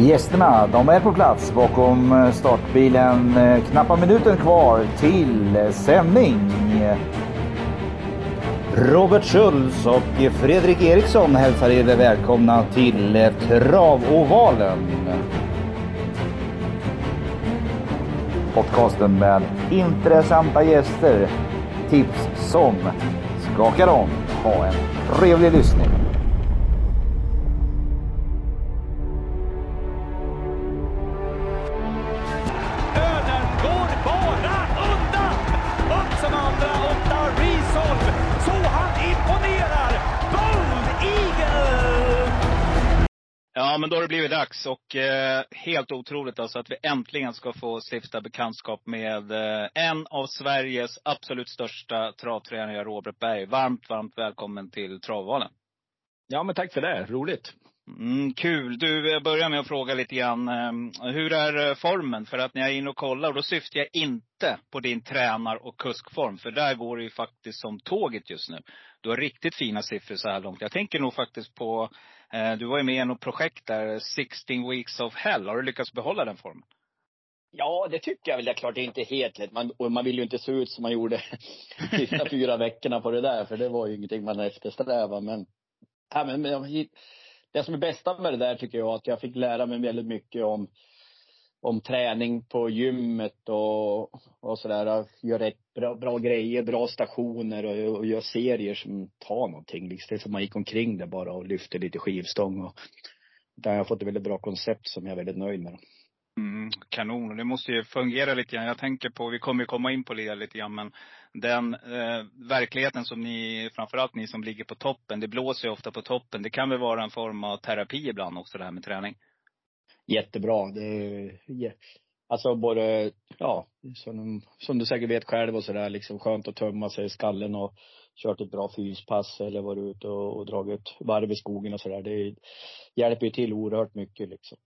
Gästerna, de är på plats bakom eh, startbilen. Eh, knappa minuten kvar till eh, sändning. Robert Schultz och Fredrik Eriksson hälsar er välkomna till Travavalen. Podcasten med intressanta gäster, tips som skakar om. Ha en trevlig lyssning. Ja, men då har det blivit dags och eh, helt otroligt alltså att vi äntligen ska få stifta bekantskap med eh, en av Sveriges absolut största travtränare, Robert Berg. Varmt, varmt välkommen till Travvalen. Ja, men tack för det. Roligt. Mm, kul. Du, jag börjar med att fråga lite grann. Eh, hur är eh, formen? För att när jag är inne och kollar, och då syftar jag inte på din tränar och kuskform. För där går det ju faktiskt som tåget just nu. Du har riktigt fina siffror så här långt. Jag tänker nog faktiskt på, du var ju med i något projekt där, 16 weeks of hell. Har du lyckats behålla den formen? Ja, det tycker jag väl. Det är klart, det är inte helt lätt. Man, och man vill ju inte se ut som man gjorde sista fyra veckorna på det där. För det var ju ingenting man eftersträvade. Men, ja, men, men det som är bästa med det där tycker jag, att jag fick lära mig väldigt mycket om, om träning på gymmet och, och sådär. Gör rätt bra, bra grejer, bra stationer och, och gör serier som tar någonting. Liksom. Det är som man gick omkring där bara och lyfte lite skivstång. Och, där har jag fått ett väldigt bra koncept som jag är väldigt nöjd med. Mm, kanon. Det måste ju fungera lite grann. Jag tänker på, vi kommer ju komma in på det lite grann, men den eh, verkligheten som ni, framförallt ni som ligger på toppen, det blåser ju ofta på toppen. Det kan väl vara en form av terapi ibland också det här med träning? Jättebra. Det är, alltså både, ja, som, som du säkert vet själv och sådär, liksom skönt att tömma sig i skallen och kört ett bra fyspass eller varit ute och, och dragit varv i skogen och sådär. Det hjälper ju till oerhört mycket liksom.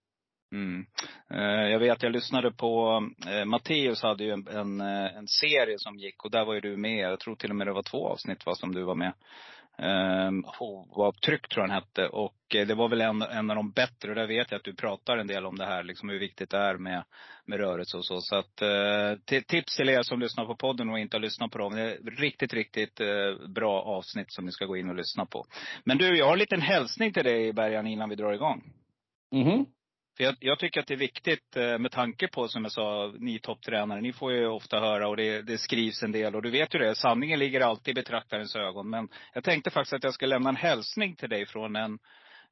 Mm. Eh, jag vet, jag lyssnade på, eh, Matteus hade ju en, en, eh, en, serie som gick och där var ju du med. Jag tror till och med det var två avsnitt va, som du var med. Ehm, um, Hovavtryck tror jag den hette. Och eh, det var väl en, en av de bättre. Och där vet jag att du pratar en del om det här, liksom hur viktigt det är med, med rörelse och så. Så att eh, tips till er som lyssnar på podden och inte har lyssnat på dem. Det är riktigt, riktigt eh, bra avsnitt som ni ska gå in och lyssna på. Men du, jag har en liten hälsning till dig Bergan innan vi drar igång. Mhm. För jag, jag, tycker att det är viktigt eh, med tanke på, som jag sa, ni topptränare. Ni får ju ofta höra och det, det, skrivs en del. Och du vet ju det, sanningen ligger alltid i betraktarens ögon. Men jag tänkte faktiskt att jag ska lämna en hälsning till dig från en,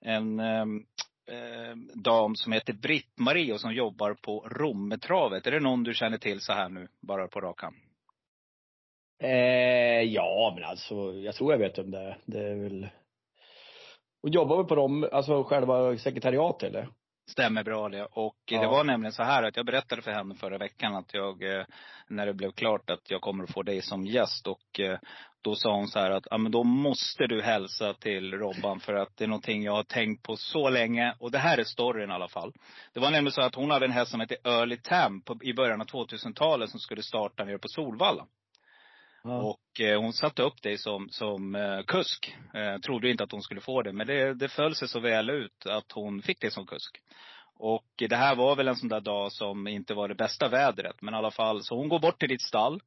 en eh, dam som heter Britt-Marie och som jobbar på Rommetravet. Är det någon du känner till så här nu, bara på rak hand? Eh, ja, men alltså, jag tror jag vet om det är. Det är väl Hon jobbar väl på dem, alltså själva sekretariatet eller? Stämmer bra det. Och Ja. det var nämligen så här att jag berättade för henne förra veckan att jag, eh, när det blev klart att jag kommer att få dig som gäst. Och eh, då sa hon så här att, ja men då måste du hälsa till Robban för att det är någonting jag har tänkt på så länge. Och det här är storyn i alla fall. Det var nämligen så att hon hade en häst som hette Early Tam på, i början av 2000-talet som skulle starta nere på Solvalla. Ja. Och eh, hon satte upp dig som, som eh, kusk. Eh, trodde inte att hon skulle få det. Men det, det föll sig så väl ut att hon fick det som kusk. Och det här var väl en sån där dag som inte var det bästa vädret. Men i alla fall, så hon går bort till ditt stall.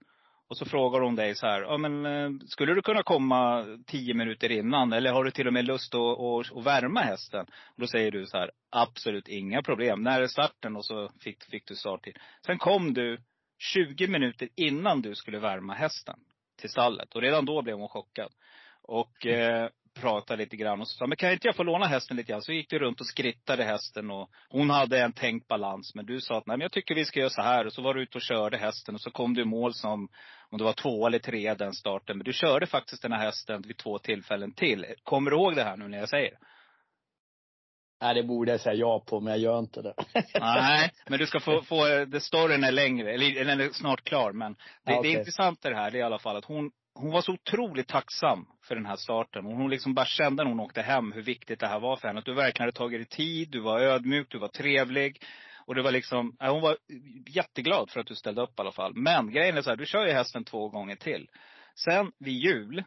Och så frågar hon dig så här, ja men eh, skulle du kunna komma tio minuter innan? Eller har du till och med lust att, att, att värma hästen? Och då säger du så här, absolut inga problem. När är starten? Och så fick, fick du starttid. Sen kom du 20 minuter innan du skulle värma hästen till stallet. Och redan då blev hon chockad. Och eh, pratade lite grann och sa, men kan inte jag få låna hästen lite grann? Så gick du runt och skrittade hästen och hon hade en tänkt balans. Men du sa att, nej men jag tycker vi ska göra så här. Och så var du ute och körde hästen och så kom du i mål som, om det var två eller tre den starten. Men du körde faktiskt den här hästen vid två tillfällen till. Kommer du ihåg det här nu när jag säger det? Nej, det borde jag säga ja på, men jag gör inte det. Nej, men du ska få, få det storyn är längre, eller den är snart klar. Men det, Ja, okej. det intressanta det här, det är i alla fall att hon, hon var så otroligt tacksam för den här starten. Hon liksom bara kände när hon åkte hem hur viktigt det här var för henne. Att du verkligen hade tagit dig tid, du var ödmjuk, du var trevlig. Och det var liksom, hon var jätteglad för att du ställde upp i alla fall. Men grejen är så här, du kör ju hästen två gånger till. Sen vid jul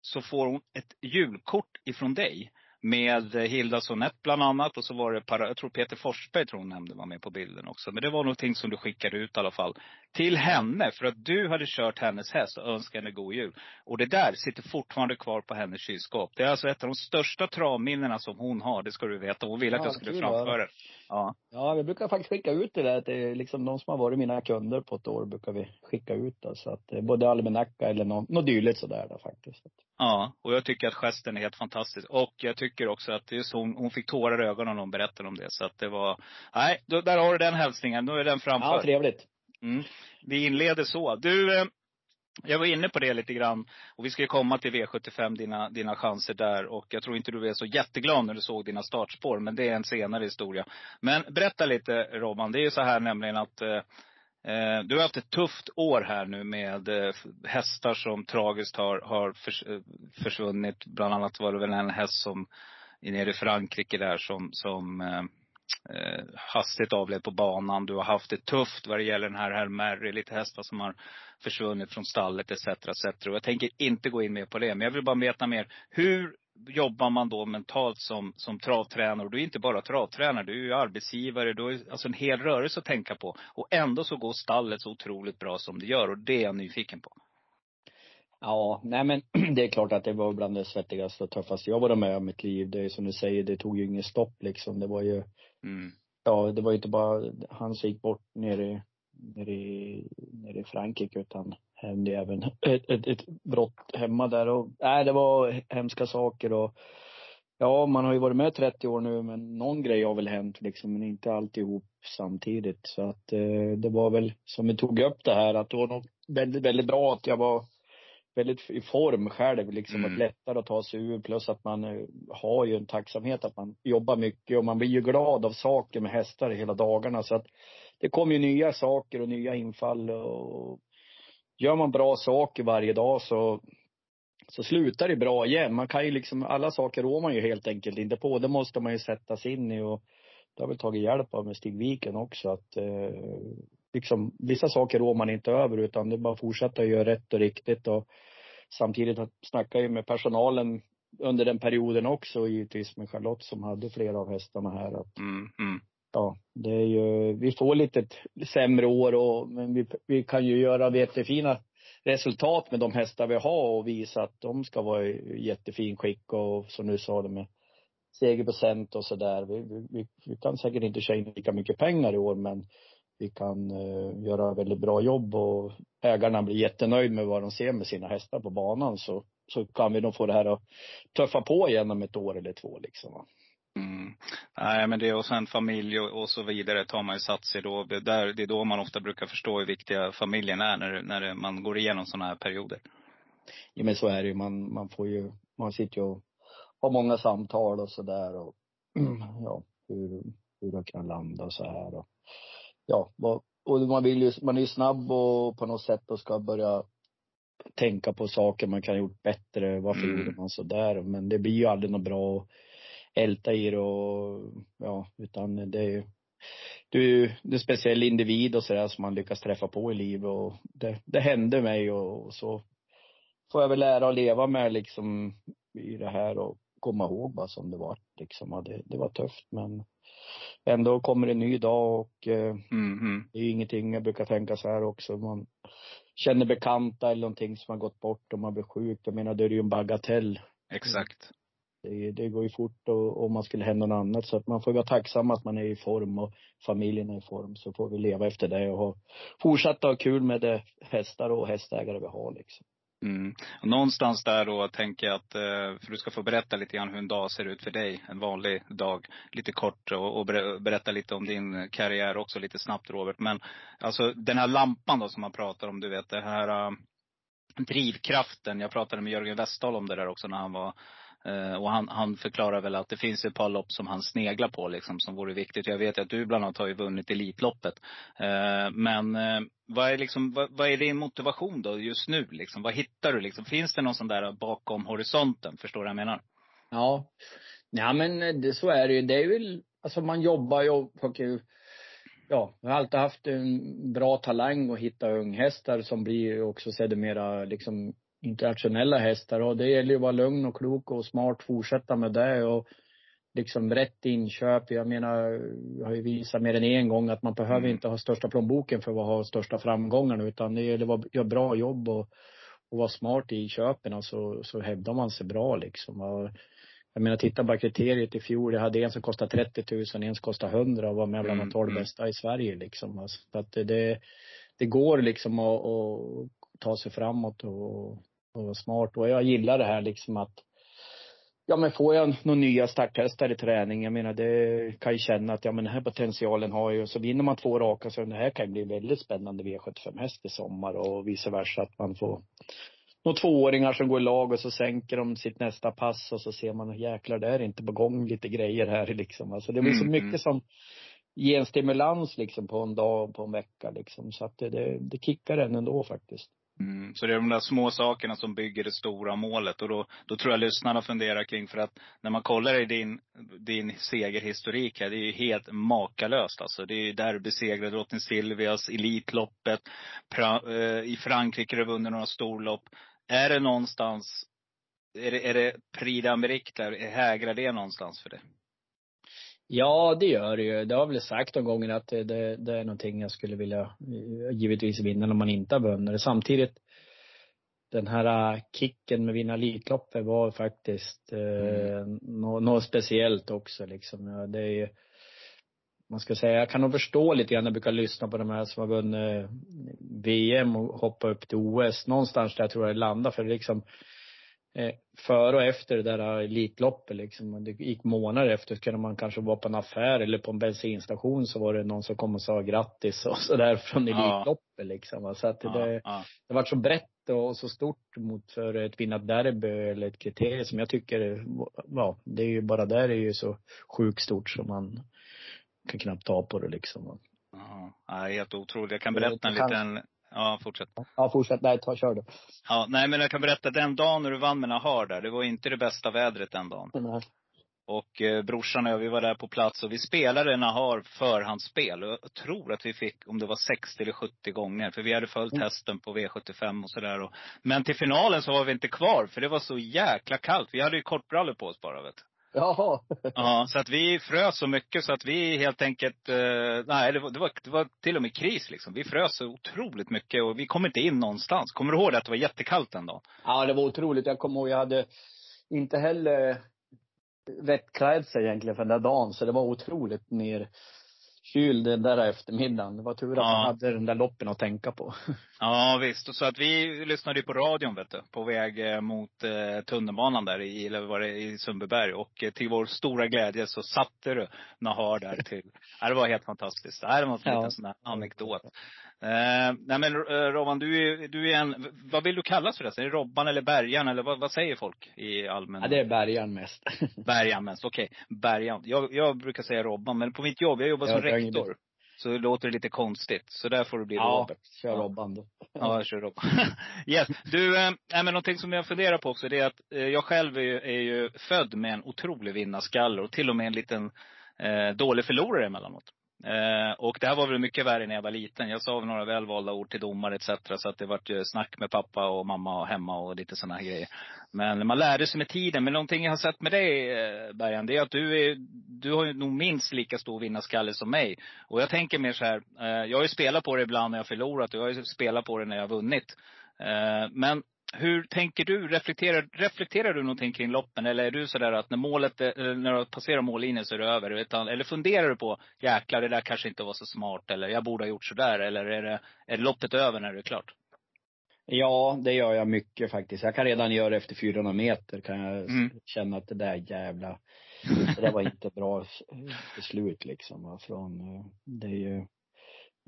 så får hon ett julkort ifrån dig med Hilda Sonett bland annat. Och så var det, jag tror Peter Forsberg tror hon nämnde var med på bilden också. Men det var någonting som du skickade ut i alla fall. Till henne, för att du hade kört hennes häst och önskat henne god jul. Och det där sitter fortfarande kvar på hennes kylskåp. Det är alltså ett av de största travminnena som hon har, det ska du veta. Hon ville att Ja, jag skulle kul, framföra det. Ja. Ja, vi brukar faktiskt skicka ut det där till liksom de som har varit mina kunder på ett år brukar vi skicka ut det. Så att eh, både almanacka eller något, något dylikt sådär då faktiskt. Ja, och jag tycker att gesten är helt fantastisk. Och jag tycker också att så, hon, hon fick tårar i ögonen när hon berättade om det. Så att det var, nej, då, där har du den hälsningen. Nu är den Ja, framför. trevligt. Mm. Vi inleder så. Du, eh, jag var inne på det lite grann. Och vi ska ju komma till V75, dina, dina chanser där. Och jag tror inte du är så jätteglad när du såg dina startspår. Men det är en senare historia. Men berätta lite Robban. Det är ju så här nämligen att eh, eh du har haft ett tufft år här nu med eh, hästar som tragiskt har, har eh, försvunnit. Bland annat var det väl en häst som är nere i Frankrike där som, som eh, hastigt avled på banan. Du har haft det tufft vad det gäller den här Herr Mary, lite hästar som har försvunnit från stallet etc. etc. Och jag tänker inte gå in mer på det. Men jag vill bara veta mer. Hur jobbar man då mentalt som, som travtränare? Och du är inte bara travtränare, du är ju arbetsgivare. Du har alltså en hel rörelse att tänka på. Och ändå så går stallet så otroligt bra som det gör. Och det är jag nyfiken på. Ja, nej men det är klart att det var bland det svettigaste och tuffaste jag varit med om i mitt liv. Det är som du säger, det tog ju inget stopp liksom. Det var ju, Mm. ja det var ju inte bara han som gick bort nere i, nere i, nere i Frankrike utan hände även ett, ett, ett brott hemma där och, nej det var hemska saker och Ja, man har ju varit med 30 år nu men någon grej har väl hänt liksom men inte alltihop samtidigt. Så att eh, det var väl som vi tog upp det här att det var nog väldigt, väldigt bra att jag var väldigt i form själv liksom. Mm. Att lättare att ta sig ur plus att man eh, har ju en tacksamhet att man jobbar mycket och man blir ju glad av saker med hästar hela dagarna så att det kommer ju nya saker och nya infall och gör man bra saker varje dag så så slutar det bra igen. Man kan ju liksom, alla saker rår man ju helt enkelt inte på. Det måste man ju sätta sig in i och det har väl tagit hjälp av med Stig Wiken också att eh, liksom vissa saker rår man inte över utan det är bara att fortsätta göra rätt och riktigt och samtidigt att snacka ju med personalen under den perioden också givetvis med Charlotte som hade flera av hästarna här att Mm, mm. ja, det är ju, vi får lite sämre år och, men vi, vi kan ju göra jättefina resultat med de hästar vi har och visa att de ska vara i jättefin skick och som du sa det med segerprocent och sådär. Vi, vi, vi, kan säkert inte tjäna lika mycket pengar i år men vi kan eh, göra väldigt bra jobb och ägarna blir jättenöjd med vad de ser med sina hästar på banan så, så kan vi nog få det här att tuffa på igen om ett år eller två liksom. Mm. Nej men det och sen familj och, och så vidare tar man ju sats i då. Det, där, det är då man ofta brukar förstå hur viktiga familjen är när, när man går igenom sådana här perioder. Ja men så är det ju. Man, man får ju, man sitter ju och har många samtal och sådär och ja, hur, hur det kan landa och så här och ja, och man vill ju, man är ju snabb och på något sätt och ska börja tänka på saker man kan ha gjort bättre. Varför Mm. gjorde man så där? Men det blir ju aldrig något bra att älta i det och ja, utan det är ju du är en speciell individ och sådär som man lyckas träffa på i livet och det, det hände mig och, och så får jag väl lära att leva med liksom i det här och komma ihåg vad som det var liksom. Det, det var tufft men ändå kommer en ny dag och eh, Mm, mm. det är ju ingenting, jag brukar tänka så här också, man känner bekanta eller någonting som har gått bort och man blir sjuk. Jag menar, det är ju en bagatell. Exakt. Det, det går ju fort och, om man skulle hända något annat. Så att man får vara tacksam att man är i form och familjen är i form. Så får vi leva efter det och ha, fortsätta ha kul med de hästar och hästägare vi har liksom. Mm. Och någonstans där då tänker jag att, eh, för du ska få berätta lite grann hur en dag ser ut för dig. En vanlig dag. Lite kort och, och berätta lite om din karriär också lite snabbt Robert. Men alltså den här lampan då som man pratar om, du vet det här eh, drivkraften. Jag pratade med Jörgen Westdahl om det där också när han var Eh, och han, han förklarar väl att det finns ett par lopp som han sneglar på liksom som vore viktigt. Jag vet att du bland annat har ju vunnit Elitloppet. Eh, men eh, vad är liksom, vad, vad är din motivation då just nu liksom? Vad hittar du liksom? Finns det någon sån där bakom horisonten? Förstår du vad jag menar? Ja. Ja men det, så är det ju. Det är väl, alltså man jobbar ju och försöker Ja, jag har alltid haft en bra talang att hitta unghästar som blir också sedermera liksom internationella hästar och det gäller ju att vara lugn och klok och smart, fortsätta med det och liksom rätt inköp. Jag menar, jag har ju visat mer än en gång att man behöver Mm. inte ha största plånboken för att ha största framgångarna utan det gäller att göra bra jobb och, och vara smart i köpen så, så hävdar man sig bra liksom. Och jag menar, titta bara kriteriet i fjol. Jag hade en som kostade 30 000, en som kostade 100 och var med bland Mm, de 12 mm. bästa i Sverige liksom. Alltså, så att det, det går liksom att, att ta sig framåt och, och smart. Och jag gillar det här liksom att Ja men får jag några nya starthästar i träning, jag menar det kan ju känna att ja men den här potentialen har jag ju. Så vinner man två raka så det här kan ju bli väldigt spännande V75 häst i sommar och vice versa att man får några tvååringar som går i lag och så sänker de sitt nästa pass och så ser man jäklar det är inte på gång lite grejer här liksom. Alltså det blir så Mm, mycket mm. som ger en stimulans liksom på en dag, på en vecka liksom. Så att det, det, det kickar en ändå faktiskt. Mm. Så det är de där små sakerna som bygger det stora målet. Och då, då tror jag lyssnarna funderar kring, för att när man kollar i din, din segerhistorik här, det är ju helt makalöst alltså. Det är ju där du besegrade Drottning Silvias, Elitloppet, pra, eh, i Frankrike har du vunnit några storlopp. Är det någonstans, är det, är det Prix d'Amérique där, hägrar det någonstans för det? Ja, det gör det ju. Det har väl sagt någon gånger att det, det, det är någonting jag skulle vilja eh, givetvis vinna när man inte har vunnit. Samtidigt, den här eh, kicken med vinna Elitloppet var faktiskt eh, något, något speciellt också liksom. Ja, det är ju, man ska säga, jag kan nog förstå lite grann, jag brukar lyssna på de här som har vunnit VM och hoppat upp till OS. Någonstans där jag tror jag det landar för liksom eh, före och efter det där Elitloppet liksom. Det gick månader efter så kunde man kanske vara på en affär eller på en bensinstation så var det någon som kom och sa grattis och sådär från. Elitloppet liksom. Så att det, Ja, det var så brett och så stort mot för ett vinnat derby eller ett kriterium som jag tycker, ja, det är ju bara där är ju så sjukt stort som man kan knappt ta på det liksom. Ja, helt otroligt. Jag kan berätta en liten, ja fortsätt. Ja, fortsätt. Nej, ta, kör du. Ja, nej men jag kan berätta, den dagen när du vann med Nahar där, det var inte det bästa vädret den dagen. Och eh, brorsan och jag, vi var där på plats och vi spelade Nahar förhandsspel. Och jag tror att vi fick, om det var 60 eller 70 gånger. För vi hade följt Mm. hästen på V75 och sådär. Men till finalen så var vi inte kvar, för det var så jäkla kallt. Vi hade ju kortbrallor på oss bara vet du. Jaha. Ja, så att vi frös så mycket så att vi helt enkelt, eh, nej det var, det, var, det var till och med kris liksom. Vi frös så otroligt mycket och vi kom inte in någonstans. Kommer du ihåg det, att det var jättekallt den dagen? Ja, det var otroligt. Jag kommer ihåg, jag hade inte heller rätt klädsel egentligen för den där dagen. Så det var otroligt nerkyld den där eftermiddagen. Det var tur att Ja. man hade den där loppen att tänka på. Ja visst, så att vi lyssnade ju på radion vet du, på väg eh, mot eh, tunnelbanan där i, eller var det, i Sundbyberg. Och eh, till vår stora glädje så satte du Nahar där till, ja, det var helt fantastiskt. Det här var en Ja. liten sån här anekdot. Eh, nej men eh, Robban, du är, du är en, vad vill du kallas förresten? Är det Robban eller Bergan eller vad, vad säger folk i allmän? Ja, det är bärgaren mest. Bergan mest, okej. Bergan. Jag, jag brukar säga Robban, men på mitt jobb, jag jobbar Ja, som det rektor. Så det låter lite konstigt. Så där får det bli Ja, Robert. kör Ja. Robban då. Ja, jag kör Robban. yes. Du, nej, men någonting som jag funderar på också, det är att eh, jag själv är, ju- är ju född med en otrolig vinnarskalle och till och med en liten eh, dålig förlorare emellanåt. Eh, och det här var väl mycket värre när jag var liten. Jag sa väl några välvalda ord till domare etc. Så att det vart ju snack med pappa och mamma och hemma och lite sådana grejer. Men man lärde sig med tiden. Men någonting jag har sett med dig eh, Bergan, det är att du är, du har ju nog minst lika stor vinnarskalle som mig. Och jag tänker mer så här, eh, jag har ju spelat på det ibland när jag har förlorat och jag har ju spelat på det när jag har vunnit. Eh, men hur tänker du? Reflekterar, reflekterar du någonting kring loppen? Eller är du sådär att när målet, är- eller när du passerar mållinjen så är det över? Utan, eller funderar du på, jäklar det där kanske inte var så smart. Eller jag borde ha gjort sådär. Eller är det, är loppet över när det är klart? Ja, det gör jag mycket faktiskt. Jag kan redan göra det efter 400 meter kan jag Mm. känna att det där jävla, det där var inte bra beslut liksom. Från, eh, det är ju,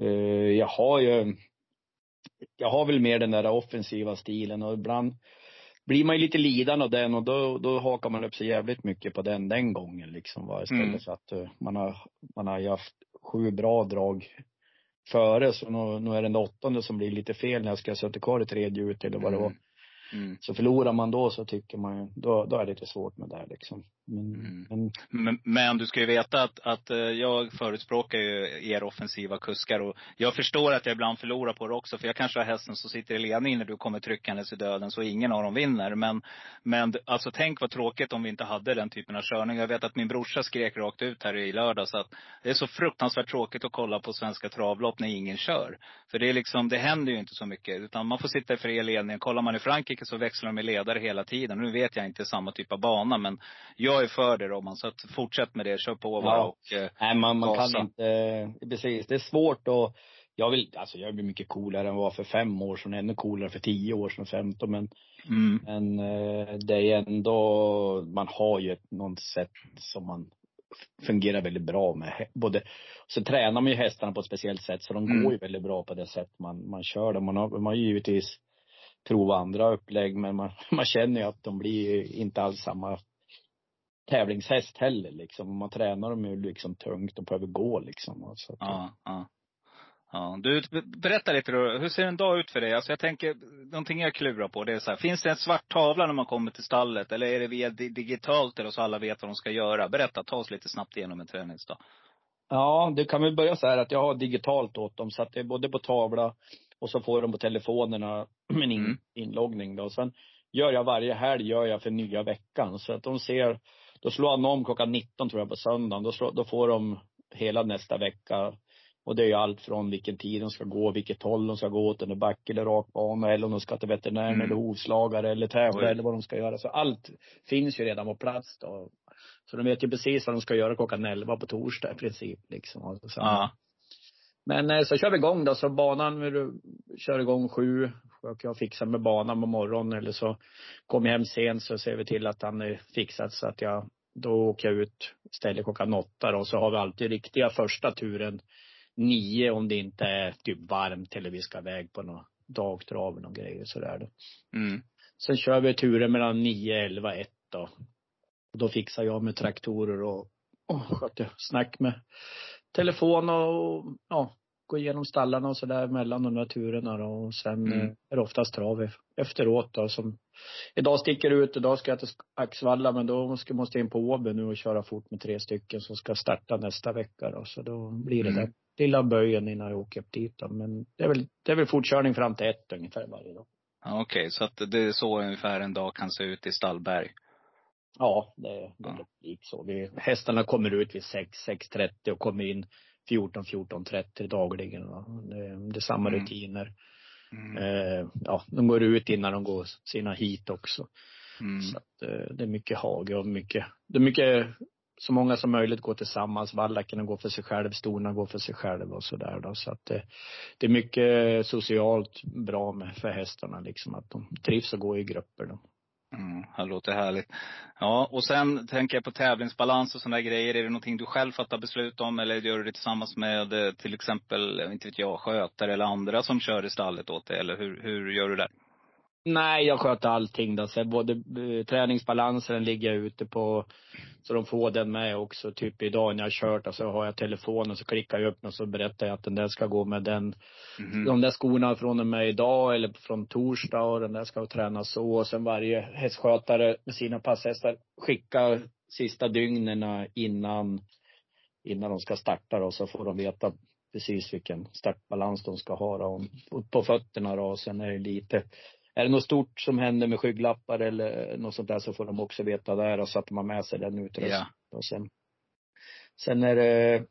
eh, jag har ju, jag har väl mer den där offensiva stilen och ibland blir man ju lite lidande av den och då, då hakar man upp sig jävligt mycket på den den gången liksom. Va? Istället Mm. för att eh, man har, man har ju haft sju bra drag före så nu, nu är det den åttonde som blir lite fel när jag ska sätta kvar i tredje ut eller vad det var. Mm. Så förlorar man då så tycker man ju, då, då är det lite svårt med det här liksom. Men, Mm. men Men, men du ska ju veta att, att eh, jag förespråkar ju er offensiva kuskar och jag förstår att jag ibland förlorar på det också. För jag kanske har hästen som sitter i ledning när du kommer tryckandes i döden så ingen av dem vinner. Men, men alltså tänk vad tråkigt om vi inte hade den typen av körning. Jag vet att min brorsa skrek rakt ut här i lördags att det är så fruktansvärt tråkigt att kolla på svenska travlopp när ingen kör. För det är liksom, det händer ju inte så mycket. Utan man får sitta i fri ledning. Kollar man i Frankrike så växlar de med ledare hela tiden. Nu vet jag inte samma typ av bana men jag är för det Robban. Så att fortsätt med det. Kör på bara. Ja. Och, eh, Nej, man, man Gasa. kan inte, precis. Det är svårt att, jag vill, alltså jag blir mycket coolare än vad jag var för fem år sedan, ännu coolare för tio år sedan, femton, men, mm, men eh, det är ändå, man har ju ett, något sätt som man fungerar väldigt bra med. Både, så tränar man ju hästarna på ett speciellt sätt, så de Mm. går ju väldigt bra på det sätt man, man kör dem. Man har, man har givetvis provat andra upplägg, men man, man känner ju att de blir inte alls samma tävlingshäst heller liksom. Man tränar dem ju liksom tungt och behöver gå liksom. Så att, ja, ja. Ja, du, be- berätta lite då. Hur ser en dag ut för dig? Alltså jag tänker, någonting jag klurar på det är så här, finns det en svart tavla när man kommer till stallet? Eller är det via di- digitalt eller så alla vet vad de ska göra? Berätta, ta oss lite snabbt igenom en träningsdag. Ja, det kan väl börja så här att jag har digitalt åt dem så att det är både på tavla och så får de på telefonerna en in, Mm. inloggning då. Sen gör jag varje helg gör jag för nya veckan så att de ser, då slår han om klockan 19 tror jag på söndagen. Då, slår, då får de hela nästa vecka. Och det är ju allt från vilken tid de ska gå, vilket håll de ska gå åt, om det är back eller rak bana, eller om de ska till veterinären Mm. eller hovslagare eller tävla Oj. eller vad de ska göra. Så allt finns ju redan på plats då. Så de vet ju precis vad de ska göra klockan 11 på torsdag i princip liksom. Och så, Ja. Men eh, så kör vi igång då. Så banan, vi kör igång sju. Och jag fixar med banan på morgonen. Eller så kommer jag hem sent så ser vi till att han är fixad så att jag, då åker jag ut, ställer klockan åtta då. Så har vi alltid riktiga första turen nio om det inte är typ varmt eller vi ska iväg på någon dagtrav och någon grejer sådär då. Mm. Sen kör vi turer mellan 9, 11, 1 då. Och då fixar jag med traktorer och, och sköter snack med telefon och ja, gå igenom stallarna och sådär mellan de där turerna då. Och sen Mm. eh, är det oftast trav efteråt då som idag sticker ut, idag ska jag till Axvalla men då ska, måste jag in på Åby nu och köra fort med tre stycken som ska starta nästa vecka då. Så då blir det Mm. den lilla böjen innan jag åker upp dit då. Men det är väl, det är väl fortkörning fram till ett ungefär varje dag. Ja, Okej, så att det är så ungefär en dag kan se ut i Stallberg. Ja, det är väldigt likt så. Vi, hästarna kommer ut vid 6, 6.30 och kommer in 14, 14.30 dagligen. Va? Det, det är samma Mm. rutiner. Mm. Eh, ja, de går ut innan de går sina hit också. Mm. Så att, eh, det är mycket hage och mycket, det är mycket, så många som möjligt går tillsammans. Vallacken går för sig själv, storna går för sig själv och sådär då. Så att eh, det är mycket socialt bra med, för hästarna liksom. Att de trivs att gå i grupper då. Mm, det låter härligt. Ja, och sen tänker jag på tävlingsbalans och sådana grejer. Är det någonting du själv fattar beslut om eller gör du det tillsammans med eh, till exempel, inte vet jag, skötare eller andra som kör i stallet åt dig? Eller hur, hur gör du där? Nej, jag sköter allting då. Så både eh, träningsbalansen ligger jag ute på, så de får den med också. Typ idag när jag har kört, alltså har jag telefonen så klickar jag upp den och så berättar jag att den där ska gå med den, Mhm. de där skorna från och med idag eller från torsdag och den där ska tränas så. Och sen varje hästskötare med sina passhästar skickar sista dygnen innan, innan de ska starta då, så får de veta precis vilken startbalans de ska ha då, och på fötterna då. Och sen är det lite är det något stort som händer med skygglappar eller något sånt där så får de också veta där och så att har med sig den utrustningen. Ja. Och sen, sen är det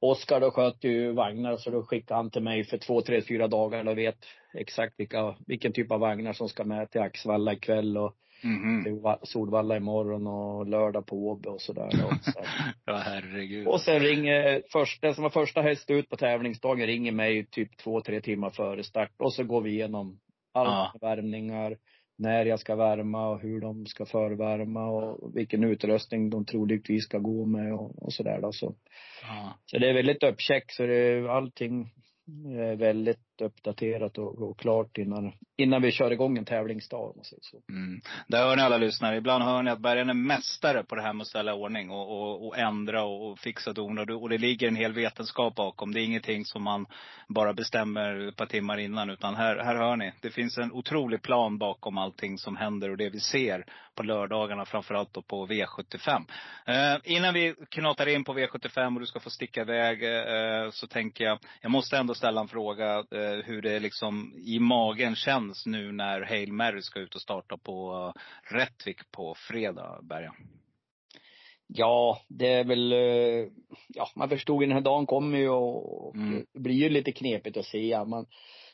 Oskar då sköter ju vagnar så då skickar han till mig för två, tre, fyra dagar och vet exakt vilka, vilken typ av vagnar som ska med till Axvalla ikväll och till Va- Solvalla imorgon och lördag på Åby och sådär. Så. Ja, herregud. Och sen ringer första, som var första häst ut på tävlingsdagen ringer mig typ två, tre timmar före start och så går vi igenom alla Ja. värmningar, när jag ska värma och hur de ska förvärma och vilken utrustning de troligtvis ska gå med och, och sådär då. Så, Ja. så det är väldigt uppcheck så det är allting är väldigt uppdaterat och, och klart innan, innan vi kör igång en tävlingsdag om man säger så. Mm. Där hör ni alla lyssnare. Ibland hör ni att Bergen är mästare på det här med att ställa i ordning och, och, och ändra och, och fixa don. Och, och det ligger en hel vetenskap bakom. Det är ingenting som man bara bestämmer ett par timmar innan. Utan här, här hör ni. Det finns en otrolig plan bakom allting som händer och det vi ser på lördagarna. Framförallt då på V75. Eh, innan vi knatar in på V75 och du ska få sticka iväg. Eh, så tänker jag, jag måste ändå ställa en fråga. Eh, hur det liksom i magen känns nu när Hail Mary ska ut och starta på Rättvik på fredag, Berga? Ja, det är väl, eh, ja man förstod ju den här dagen kommer ju och mm. det blir ju lite knepigt att se. Man,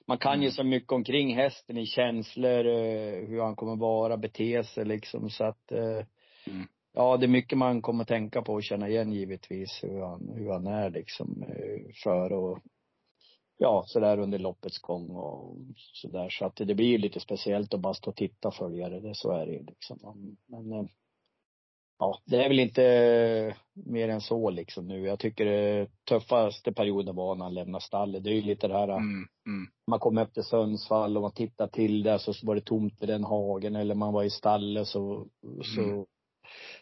man kan mm. ju så mycket omkring hästen i känslor, eh, hur han kommer vara, bete sig liksom så att eh, mm. Ja, det är mycket man kommer tänka på och känna igen givetvis hur han, hur han är liksom för och ja, sådär under loppets gång och sådär. Så att det blir ju lite speciellt att bara stå och titta och följa det. det. Så är det ju liksom. Men eh, ja, det är väl inte mer än så liksom nu. Jag tycker det tuffaste perioden var när han lämnade stallet. Det är ju lite det här, mm, mm. man kom upp till Sundsvall och man tittade till det så var det tomt vid den hagen eller man var i stallet så, mm. så,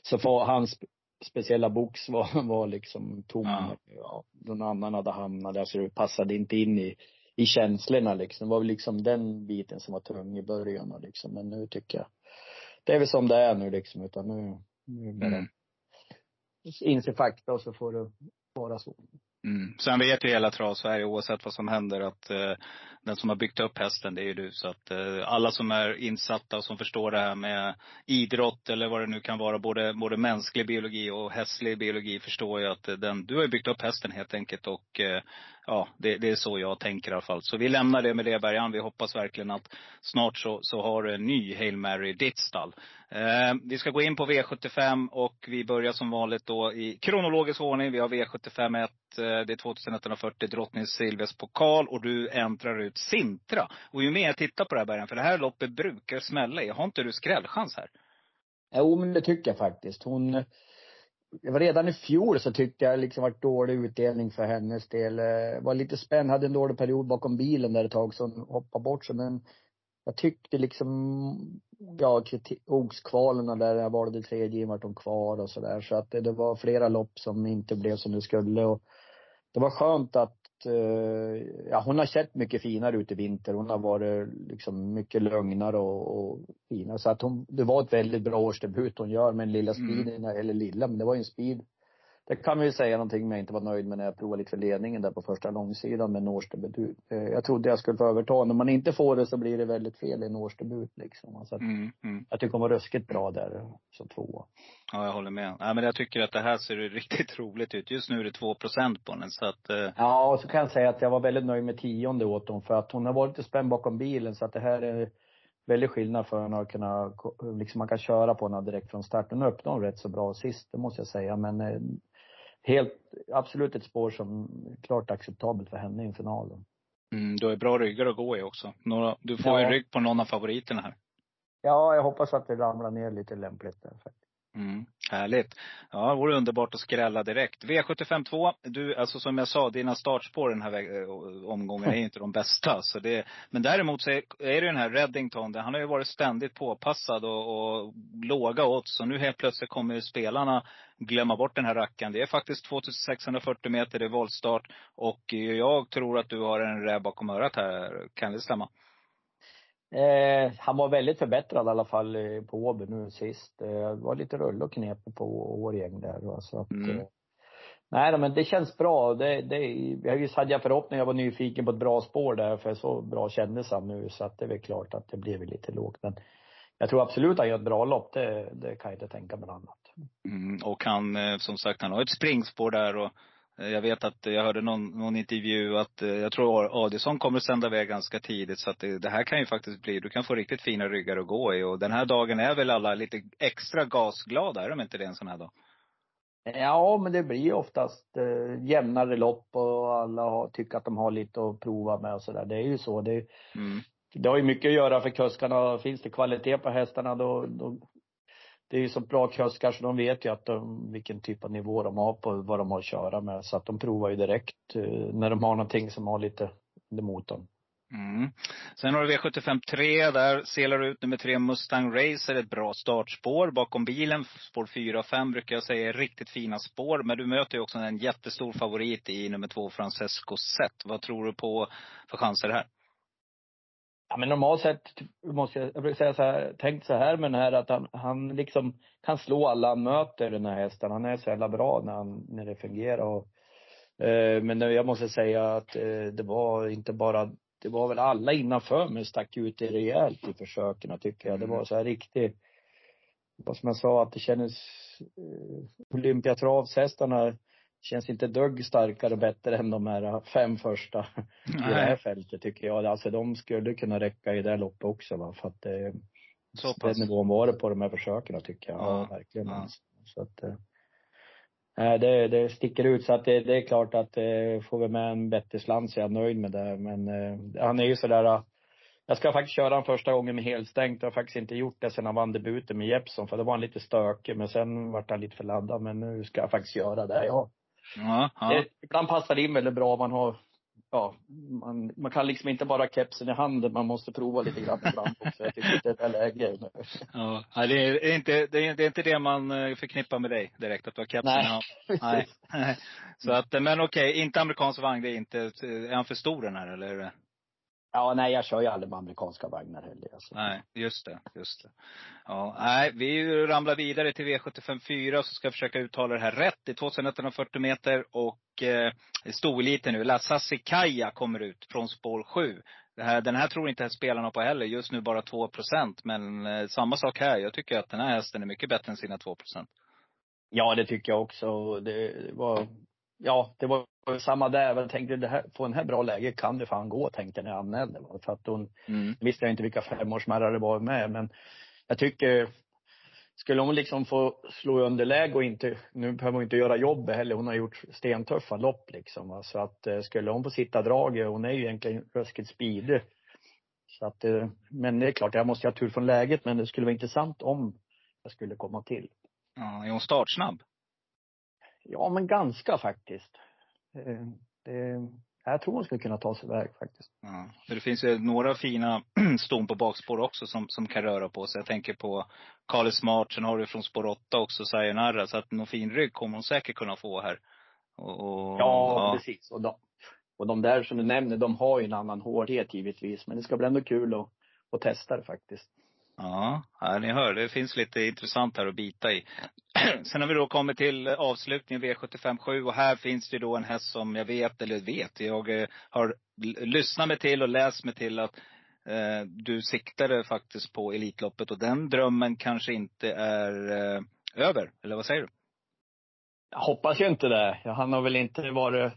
så får hans speciella box var, var liksom tom. Ja. ja. Någon annan hade hamnat där så det passade inte in i, i känslorna liksom. Det var väl liksom den biten som var tung i början liksom. Men nu tycker jag, det är väl som det är nu liksom. Utan nu, nu mm. inse fakta och så får det vara så. Mm. Sen vet ju hela Travsverige, oavsett vad som händer, att eh, den som har byggt upp hästen, det är ju du. Så att eh, alla som är insatta och som förstår det här med idrott eller vad det nu kan vara, både, både mänsklig biologi och hästlig biologi, förstår ju att eh, den, du har ju byggt upp hästen helt enkelt. Och eh, ja, det, det, är så jag tänker i alla fall. Så vi lämnar det med det Bergan. Vi hoppas verkligen att snart så, så har du en ny Hail Mary i ditt stall. Eh, vi ska gå in på V75 och vi börjar som vanligt då i kronologisk ordning. Vi har V75 1, eh, det är 2140 Drottning Silvias pokal och du äntrar ut Sintra. Och ju mer jag tittar på det här Bergan, för det här loppet brukar smälla i. Har inte du skrällchans här? Jo, men det tycker jag faktiskt. Hon det var redan i fjol så tyckte jag liksom var dålig utdelning för hennes del. Eh, var lite spänd, hade en dålig period bakom bilen där ett tag så hon hoppade bort sig. Men jag tyckte liksom, ja, oxkvalen där jag valde tredje vart hon kvar och sådär. Så att det, det var flera lopp som inte blev som det skulle och det var skönt att ja, hon har sett mycket finare ut i vinter. Hon har varit liksom mycket lugnare och, och finare. Så att hon, det var ett väldigt bra årsdebut hon gör med en lilla mm. speed, mm. eller lilla, men det var ju en speed det kan vi säga någonting med jag inte var nöjd med när jag provade lite för ledningen där på första långsidan med en årsdebut. Eh, jag trodde jag skulle få överta. När man inte får det så blir det väldigt fel i en årsdebut liksom. Så att mm, mm. Jag tycker hon var ruskigt bra där som tvåa. Ja, jag håller med. Ja, men jag tycker att det här ser riktigt roligt ut. Just nu är det två procent på den så att eh... Ja, och så kan jag säga att jag var väldigt nöjd med tionde åt hon för att hon har varit lite spänd bakom bilen så att det här är väldigt skillnad för henne att kunna, liksom man kan köra på henne direkt från start. Nu öppnade hon rätt så bra sist, det måste jag säga. Men eh, helt, absolut ett spår som är klart acceptabelt för henne i en final. Mm, du har bra ryggar att gå i också. Några, du får ja. ju rygg på någon av favoriterna här. Ja, jag hoppas att det ramlar ner lite lämpligt där faktiskt. Mm, härligt. Ja, det vore underbart att skrälla direkt. V75 2. Du, alltså som jag sa, dina startspår den här eh, omgången är inte de bästa. Så det, men däremot så är, är det den här Reddington, han har ju varit ständigt påpassad och, och låga odds. Så nu helt plötsligt kommer ju spelarna glömma bort den här rackaren. Det är faktiskt 2640 meter, det är voltstart. Och jag tror att du har en räv bakom örat här. Kan det stämma? Eh, han var väldigt förbättrad i alla fall eh, på Åby nu sist. Eh, var lite rull och knep på Årgäng där. Va? Så att, mm. eh, nej men det känns bra. Det, det, jag hade jag förhoppningar, jag var nyfiken på ett bra spår där för så bra kändes han nu så att det är väl klart att det blev lite lågt. Men jag tror absolut att han gör ett bra lopp. Det, det kan jag inte tänka mig annat. Mm, och han, eh, som sagt, han har ett springspår där och jag vet att jag hörde någon, någon intervju att, eh, jag tror Adison kommer att sända iväg ganska tidigt. Så att det, det, här kan ju faktiskt bli, du kan få riktigt fina ryggar att gå i. Och den här dagen är väl alla lite extra gasglada, är de inte det en sån här dag? Ja, men det blir oftast eh, jämnare lopp och alla har, tycker att de har lite att prova med och sådär. Det är ju så. Det, mm. det har ju mycket att göra för kuskarna. Finns det kvalitet på hästarna då, då det är ju så bra kuskar så de vet ju att de, vilken typ av nivå de har på vad de har att köra med. Så att de provar ju direkt eh, när de har någonting som har lite emot dem. Mm. Sen har du V75 3. Där selar du ut nummer tre Mustang Racer. Ett bra startspår bakom bilen. Spår 4 och 5 brukar jag säga är riktigt fina spår. Men du möter ju också en jättestor favorit i nummer två Francesco Zet. Vad tror du på för chanser här? Ja, men normalt sett måste jag, jag brukar säga så här, tänkt så här med den här att han, han liksom kan slå alla han möter den här hästen. Han är så jävla bra när, han, när det fungerar och, eh, men jag måste säga att eh, det var inte bara, det var väl alla innanför mig stack ut det rejält i försöken tycker jag. Det var så här riktigt, vad som jag sa att det kändes, eh, Olympiatravshästarna känns inte dugg starkare och bättre än de här fem första i det här fältet tycker jag. Alltså de skulle kunna räcka i det här loppet också va, för att det, Så den pass? nivån var det på de här försöken tycker jag. Ja, Ja, verkligen. ja. Så att, eh, nej, det, det sticker ut så att det, det är klart att eh, får vi med en bättre slant så är jag nöjd med det. Men eh, han är ju sådär, eh, jag ska faktiskt köra han första gången med helstängt. Jag har faktiskt inte gjort det sedan han vann debuten med Jeppson för då var han lite stökig men sen vart han lite för laddad. Men nu ska jag faktiskt göra det. Ja. Ja, ja. Det, ibland passar det in väldigt bra om man har, ja, man, man kan liksom inte bara ha kepsen i handen, man måste prova lite grann ibland också. Jag tycker inte det är läge. Ja, Nej, det är inte det, är, inte det man eh, förknippar med dig direkt, att du har kepsen i hand. Nej. Så att, eh, men okej, inte amerikansk vagn, det är inte, är han för stor den här eller? Ja, nej jag kör ju aldrig med amerikanska vagnar heller. Alltså. Nej, just det, just det. Ja, nej, vi ramlar vidare till V75 4 så ska jag försöka uttala det här rätt. Det är 2140 meter och eh, storeliten nu. La Sassicaia kommer ut från spår 7. Det här, den här tror inte spelarna på heller. Just nu bara 2% Men eh, samma sak här. Jag tycker att den här hästen är mycket bättre än sina 2% Ja, det tycker jag också. Det var, ja, det var samma där. Jag tänkte, det här, på en här bra läge kan det fan gå, tänkte jag när jag anmälde. För att hon, Mm. visste jag inte vilka femårsmärrar det var med, men jag tycker, skulle hon liksom få slå i underläge och inte, nu behöver hon inte göra jobbet heller, hon har gjort stentuffa lopp liksom. va. Så att eh, skulle hon få sitta draget, hon är ju egentligen ruskigt speedig. Så att, eh, men det är klart, jag måste ha tur från läget, men det skulle vara intressant om jag skulle komma till. Ja, är hon startsnabb? Ja, men ganska faktiskt. Eh, Det, jag tror hon skulle kunna ta sig iväg faktiskt. Ja. Det finns ju några fina ston på bakspår också som, som kan röra på sig. Jag tänker på Carly Smart, sen har du från spår 8 också Sayonara. Så att någon fin rygg kommer hon säkert kunna få här. Och, och, Ja, precis. Och de, och de där som du nämner, de har ju en annan hårdhet givetvis. Men det ska bli ändå kul att, att testa det faktiskt. Ja, ja, ni hör. Det finns lite intressant här att bita i. Sen har vi då kommit till avslutningen V75.7. och här finns det då en häst som jag vet, eller vet, jag eh, har lyssnat mig till och läst mig till att eh, du siktade faktiskt på Elitloppet och den drömmen kanske inte är eh, över. Eller vad säger du? Jag hoppas ju inte det. Han har väl inte varit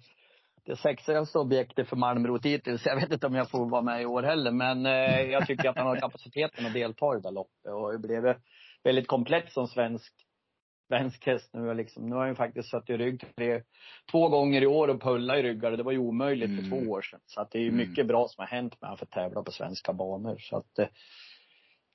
det sexigaste objektet för Malmrot hittills. Jag vet inte om jag får vara med i år heller. Men eh, jag tycker att han har kapaciteten att delta i det där loppet. Och det blev väldigt komplett som svensk, svensk häst nu. Liksom. Nu har han ju faktiskt satt i rygg tre, två gånger i år och pulla i ryggar. Det var ju omöjligt Mm. för två år sedan. Så att det är ju Mm. mycket bra som har hänt med honom för att tävla på svenska banor. Så att eh,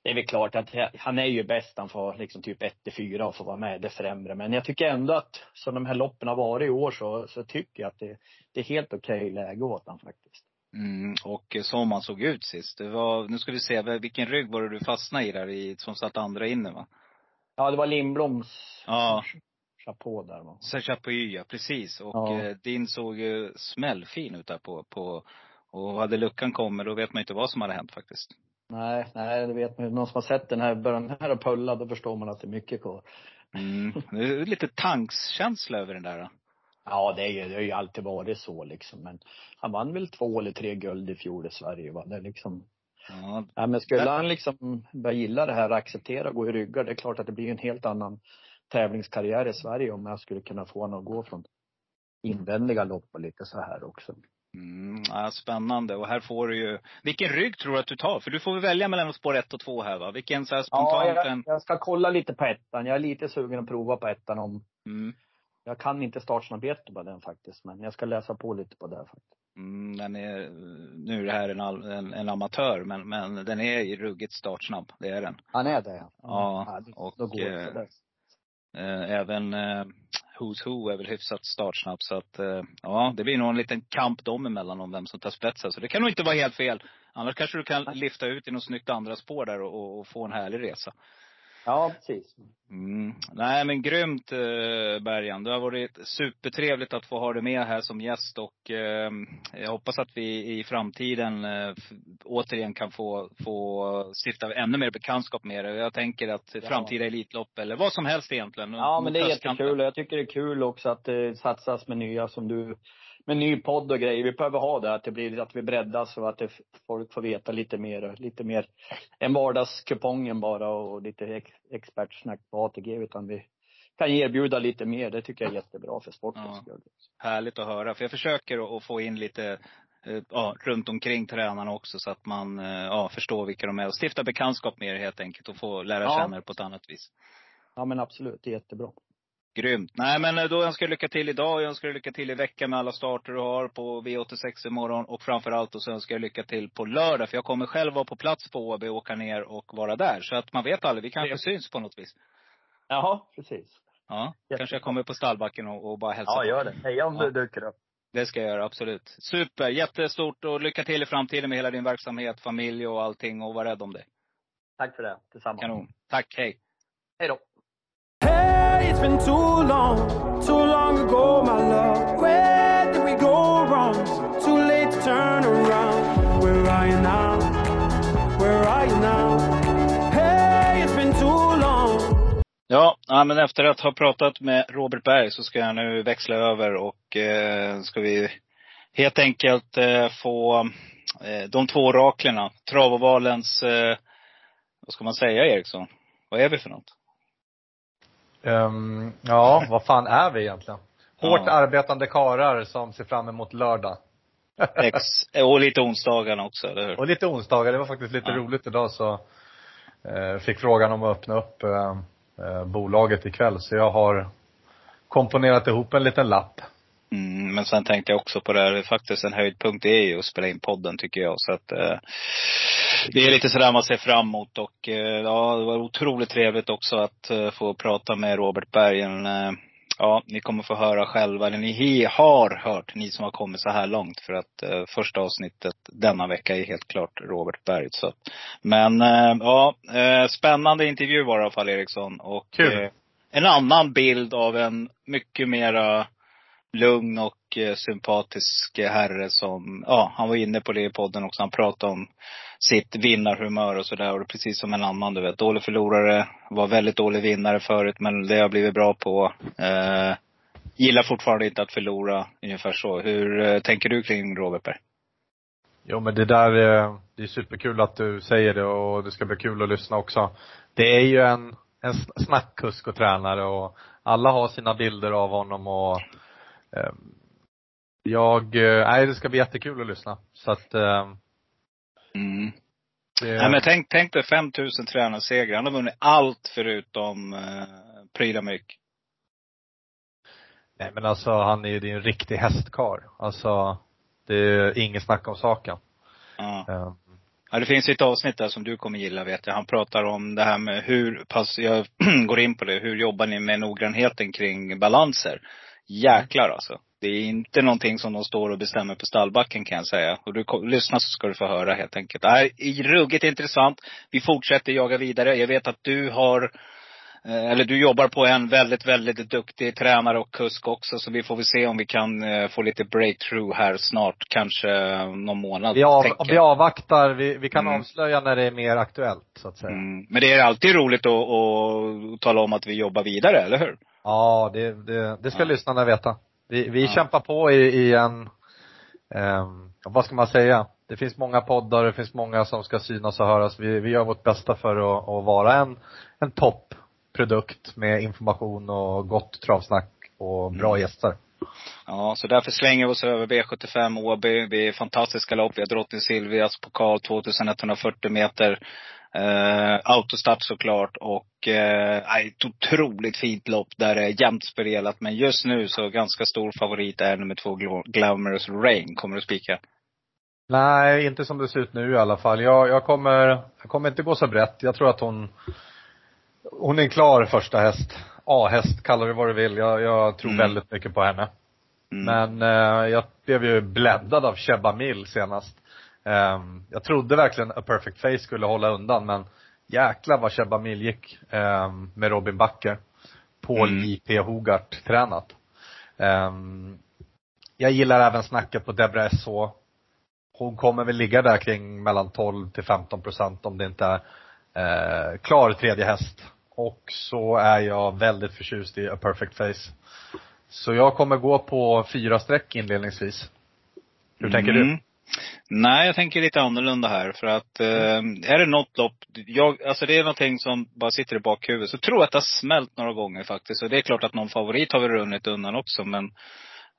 det är väl klart att han är ju bäst. Han får liksom typ 1 till 4 och får vara med det främre. Men jag tycker ändå att som de här loppen har varit i år så, så tycker jag att det, det är helt okej läge åt honom faktiskt. Mm, och som han såg ut sist. Det var, nu ska vi se, vilken rygg var det du fastnade i där i, som satt andra inne va? Ja, det var Lindbloms Ja. chapeau där va. Chapuis, ja precis. Och Ja. eh, din såg ju smällfin ut där på, på och hade luckan kommit, då vet man inte vad som hade hänt faktiskt. Nej, nej, det vet man ju. Någon som har sett den här, börjar den här pulla, då förstår man att det är mycket kvar. Mm. Det är lite tankskänsla över den där. då. Ja, det, är, ju- det har ju alltid varit så liksom. Men han vann väl två eller tre guld i fjol i Sverige va. Det är liksom, Ja, ja men skulle han liksom börja gilla det här och acceptera att gå i ryggar, det är klart att det blir en helt annan tävlingskarriär i Sverige om jag skulle kunna få honom att gå från invändiga lopp och lite så här också. mm, ja, spännande. Och här får du ju, vilken rygg tror du att du tar? För du får väl välja mellan spår ett och två här va? Vilken så här Ja, spontant jag, en, jag ska kolla lite på ettan. Jag är lite sugen att prova på ettan om, mm, jag kan inte startsnabbheten på den faktiskt, men jag ska läsa på lite på det faktiskt. mm, den är, nu är det här en, en, en amatör, men, men den är ju ruggigt startsnabb. Det är den. Han är det Ja, då, och, då går det eh. Eh, även eh, Who's Who är väl hyfsat startsnabb. Så att, eh, ja, det blir nog en liten kamp dem emellan om vem som tar spetsen. Så det kan nog inte vara helt fel. Annars kanske du kan lyfta ut i något snyggt andra spår där och, och få en härlig resa. Ja, precis. Mm. Nej men grymt eh, Bergan. Det har varit supertrevligt att få ha dig med här som gäst och eh, jag hoppas att vi i framtiden eh, återigen kan få, få stifta ännu mer bekantskap med dig. Jag tänker att Ja. framtida Elitlopp eller vad som helst egentligen. Ja, men det är jättekul. Och jag tycker det är kul också att det satsas med nya som du, med ny podd och grejer. Vi behöver ha det, att det blir, att vi breddas och att det, folk får veta lite mer, lite mer än vardagskupongen bara och lite ex, expertsnack på ATG. Utan vi kan erbjuda lite mer. Det tycker jag är jättebra för sportens Ja. skull. Härligt att höra. För jag försöker att- få in lite eh, ja, runt omkring tränarna också så att man eh, ja, förstår vilka de är och stifta bekantskap med er helt enkelt och få lära Ja. känna er på ett annat vis. Ja men absolut, det är jättebra. Grymt. Nej men eh, då önskar jag lycka till idag. Jag önskar lycka till i veckan med alla starter du har på V86 imorgon. Och framförallt då så önskar jag lycka till på lördag. För jag kommer själv vara på plats på Åby, åka ner och vara där. Så att man vet aldrig, vi kanske Trevligt. syns på något vis. Jaha, precis. Ja, Jättebra. kanske jag kommer på stallbacken och, och bara hälsar Ja, gör det. Heja om Ja. du dyker upp. Det ska jag göra, absolut. Super, jättestort och lycka till i framtiden med hela din verksamhet, familj och allting. Och var rädd om dig. Tack för det. Tillsammans. Kanon. Tack, hej. Hej då. Hey, it's been too long, too long ago, my love. Where did we go wrong? Too late to turn around. Where are you now? Where are you now? Hey, it's been too long. Ja, ja, men efter att ha pratat med Robert Berg så ska jag nu växla över och eh, ska vi helt enkelt eh, få eh, de två oraklerna. Travovalens, eh, vad ska man säga Eriksson? Vad är vi för något? Ehm, ja, vad fan är vi egentligen? Hårt Ja. arbetande karar som ser fram emot lördag. Ex, och lite onsdagarna också, eller hur? Och lite onsdagar, det var faktiskt lite Ja. roligt idag så eh, fick frågan om att öppna upp eh, eh, bolaget ikväll. Så jag har komponerat ihop en liten lapp. Mm, men sen tänkte jag också på det här, faktiskt en höjdpunkt är ju att spela in podden tycker jag. Så att eh, det är lite sådär man ser fram emot och eh, ja, det var otroligt trevligt också att eh, få prata med Robert Bergen. Eh, ja, ni kommer få höra själva, eller ni har hört, ni som har kommit så här långt. För att eh, första avsnittet denna vecka är helt klart Robert Berg. Så. Men eh, ja, spännande intervju var det i alla fall Eriksson. Och eh, en annan bild av en mycket mera lugn och Eh, sympatisk herre som, ja, han var inne på det i podden också. Han pratade om sitt vinnarhumör och sådär. Och det är precis som en annan, du vet. Dålig förlorare, var väldigt dålig vinnare förut, men det har jag blivit bra på. Eh, gillar fortfarande inte att förlora, ungefär så. Hur eh, tänker du kring Robert Berg? Jo men det där, eh, det är superkul att du säger det och det ska bli kul att lyssna också. Det är ju en, en snackkusk och tränare och alla har sina bilder av honom och eh, jag, eh, nej det ska bli jättekul att lyssna. Så att eh, Mm. det, Nej men tänk, tänk dig 5000 tränarsegrar. Han har vunnit allt förutom eh, pryda mycket. nej men alltså han är ju en riktig hästkar. Alltså, det är inget snack om saken. Ja. Eh, Ja, det finns ett avsnitt där som du kommer gilla vet jag. Han pratar om det här med hur pass, jag går in på det, hur jobbar ni med noggrannheten kring balanser? Jäklar alltså. Det är inte någonting som de står och bestämmer på stallbacken kan jag säga. Och du ko- lyssna så ska du få höra helt enkelt. Det här är ruggigt intressant. Vi fortsätter jaga vidare. Jag vet att du har eh, eller du jobbar på en väldigt, väldigt duktig tränare och kusk också. Så vi får väl se om vi kan eh, få lite breakthrough här snart. Kanske någon månad. vi, av, vi avvaktar, vi, vi kan Mm. avslöja när det är mer aktuellt så att säga. Mm. Men det är alltid roligt att, att tala om att vi jobbar vidare, eller hur? Ja, det, det, det ska Ja. lyssnarna veta. Vi, vi Ja. kämpar på i, i en, ehm, vad ska man säga? Det finns många poddar, det finns många som ska synas och höras. Vi, vi gör vårt bästa för att, att vara en, en toppprodukt med information och gott travsnack och bra Mm. gäster. Ja, så därför slänger vi oss över V75 Åby. Det är fantastiska lopp. Vi har Drottning Silvias pokal 2140 meter. Eh, autostart såklart och eh, ett otroligt fint lopp där det är jämnt spelat. Men just nu så ganska stor favorit är nummer två Glamorous Rain. Kommer du spika? Nej, inte som det ser ut nu i alla fall. Jag, jag kommer, jag kommer inte gå så brett. Jag tror att hon, hon är en klar första häst. A-häst, kalla det vad du vill. Jag, jag tror Mm. väldigt mycket på henne. Mm. Men eh, jag blev ju bländad av Sheba Mill senast. Ehm, jag trodde verkligen A Perfect Face skulle hålla undan men jäklar vad Sheba Mill gick ehm, med Robin Backer. Paul Mm. J.P. Hogart tränat. Ehm, jag gillar även snacket på Debra SH. Hon kommer väl ligga där kring mellan 12 till 15 procent om det inte är eh, klar tredje häst. Och så är jag väldigt förtjust i A Perfect Face. Så jag kommer gå på fyra streck inledningsvis. Hur tänker du? Nej, jag tänker lite annorlunda här. För att eh, är det något lopp, jag, alltså det är någonting som bara sitter i bakhuvudet. Så tror jag att det har smält några gånger faktiskt. Och det är klart att någon favorit har väl runnit undan också. Men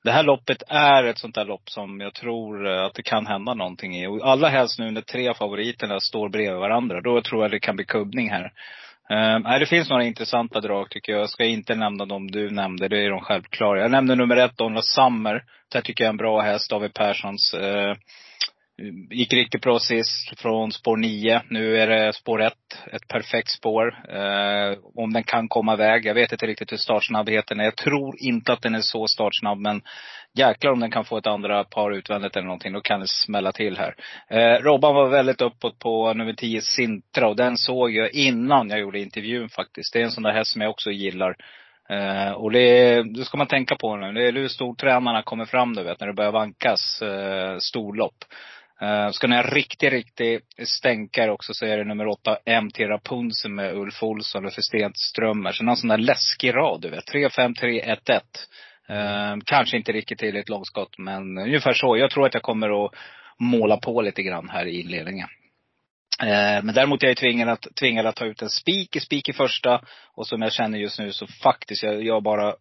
det här loppet är ett sånt där lopp som jag tror eh, att det kan hända någonting i. Och allra helst nu när tre favoriterna står bredvid varandra. Då tror jag det kan bli kubbning här. Uh, nej, det finns några intressanta drag tycker jag. Jag ska inte nämna de du nämnde, det är de självklara. Jag nämnde nummer ett, Donald Summer. Det tycker jag är en bra häst, David Perssons. eh, gick riktigt bra sist från spår 9. Nu är det spår 1. Ett perfekt spår. Eh, om den kan komma iväg. Jag vet inte riktigt hur startsnabbheten är. Jag tror inte att den är så startsnabb men jäklar om den kan få ett andra par utvändigt eller någonting. Då kan det smälla till här. Eh, Robban var väldigt uppåt på nummer 10 Sintra och den såg jag innan jag gjorde intervjun faktiskt. Det är en sån där häst som jag också gillar. Uh, och det, det ska man tänka på nu. Det är hur stortränarna kommer fram du vet, när det börjar vankas uh, storlopp. Uh, ska ni ha riktig, riktig stänkare också så är det nummer åtta MT Rapunzel med Ulf Olsson och Stenströmer. Strömmer. Så någon sån där läskig rad du vet. 3, 5, 3, 1, 1. Uh, kanske inte riktigt till ett långskott men ungefär så. Jag tror att jag kommer att måla på lite grann här i inledningen. Eh, men däremot är jag tvingad att, tvingad att ta ut en spik i spik i första. Och som jag känner just nu så faktiskt, jag, jag bara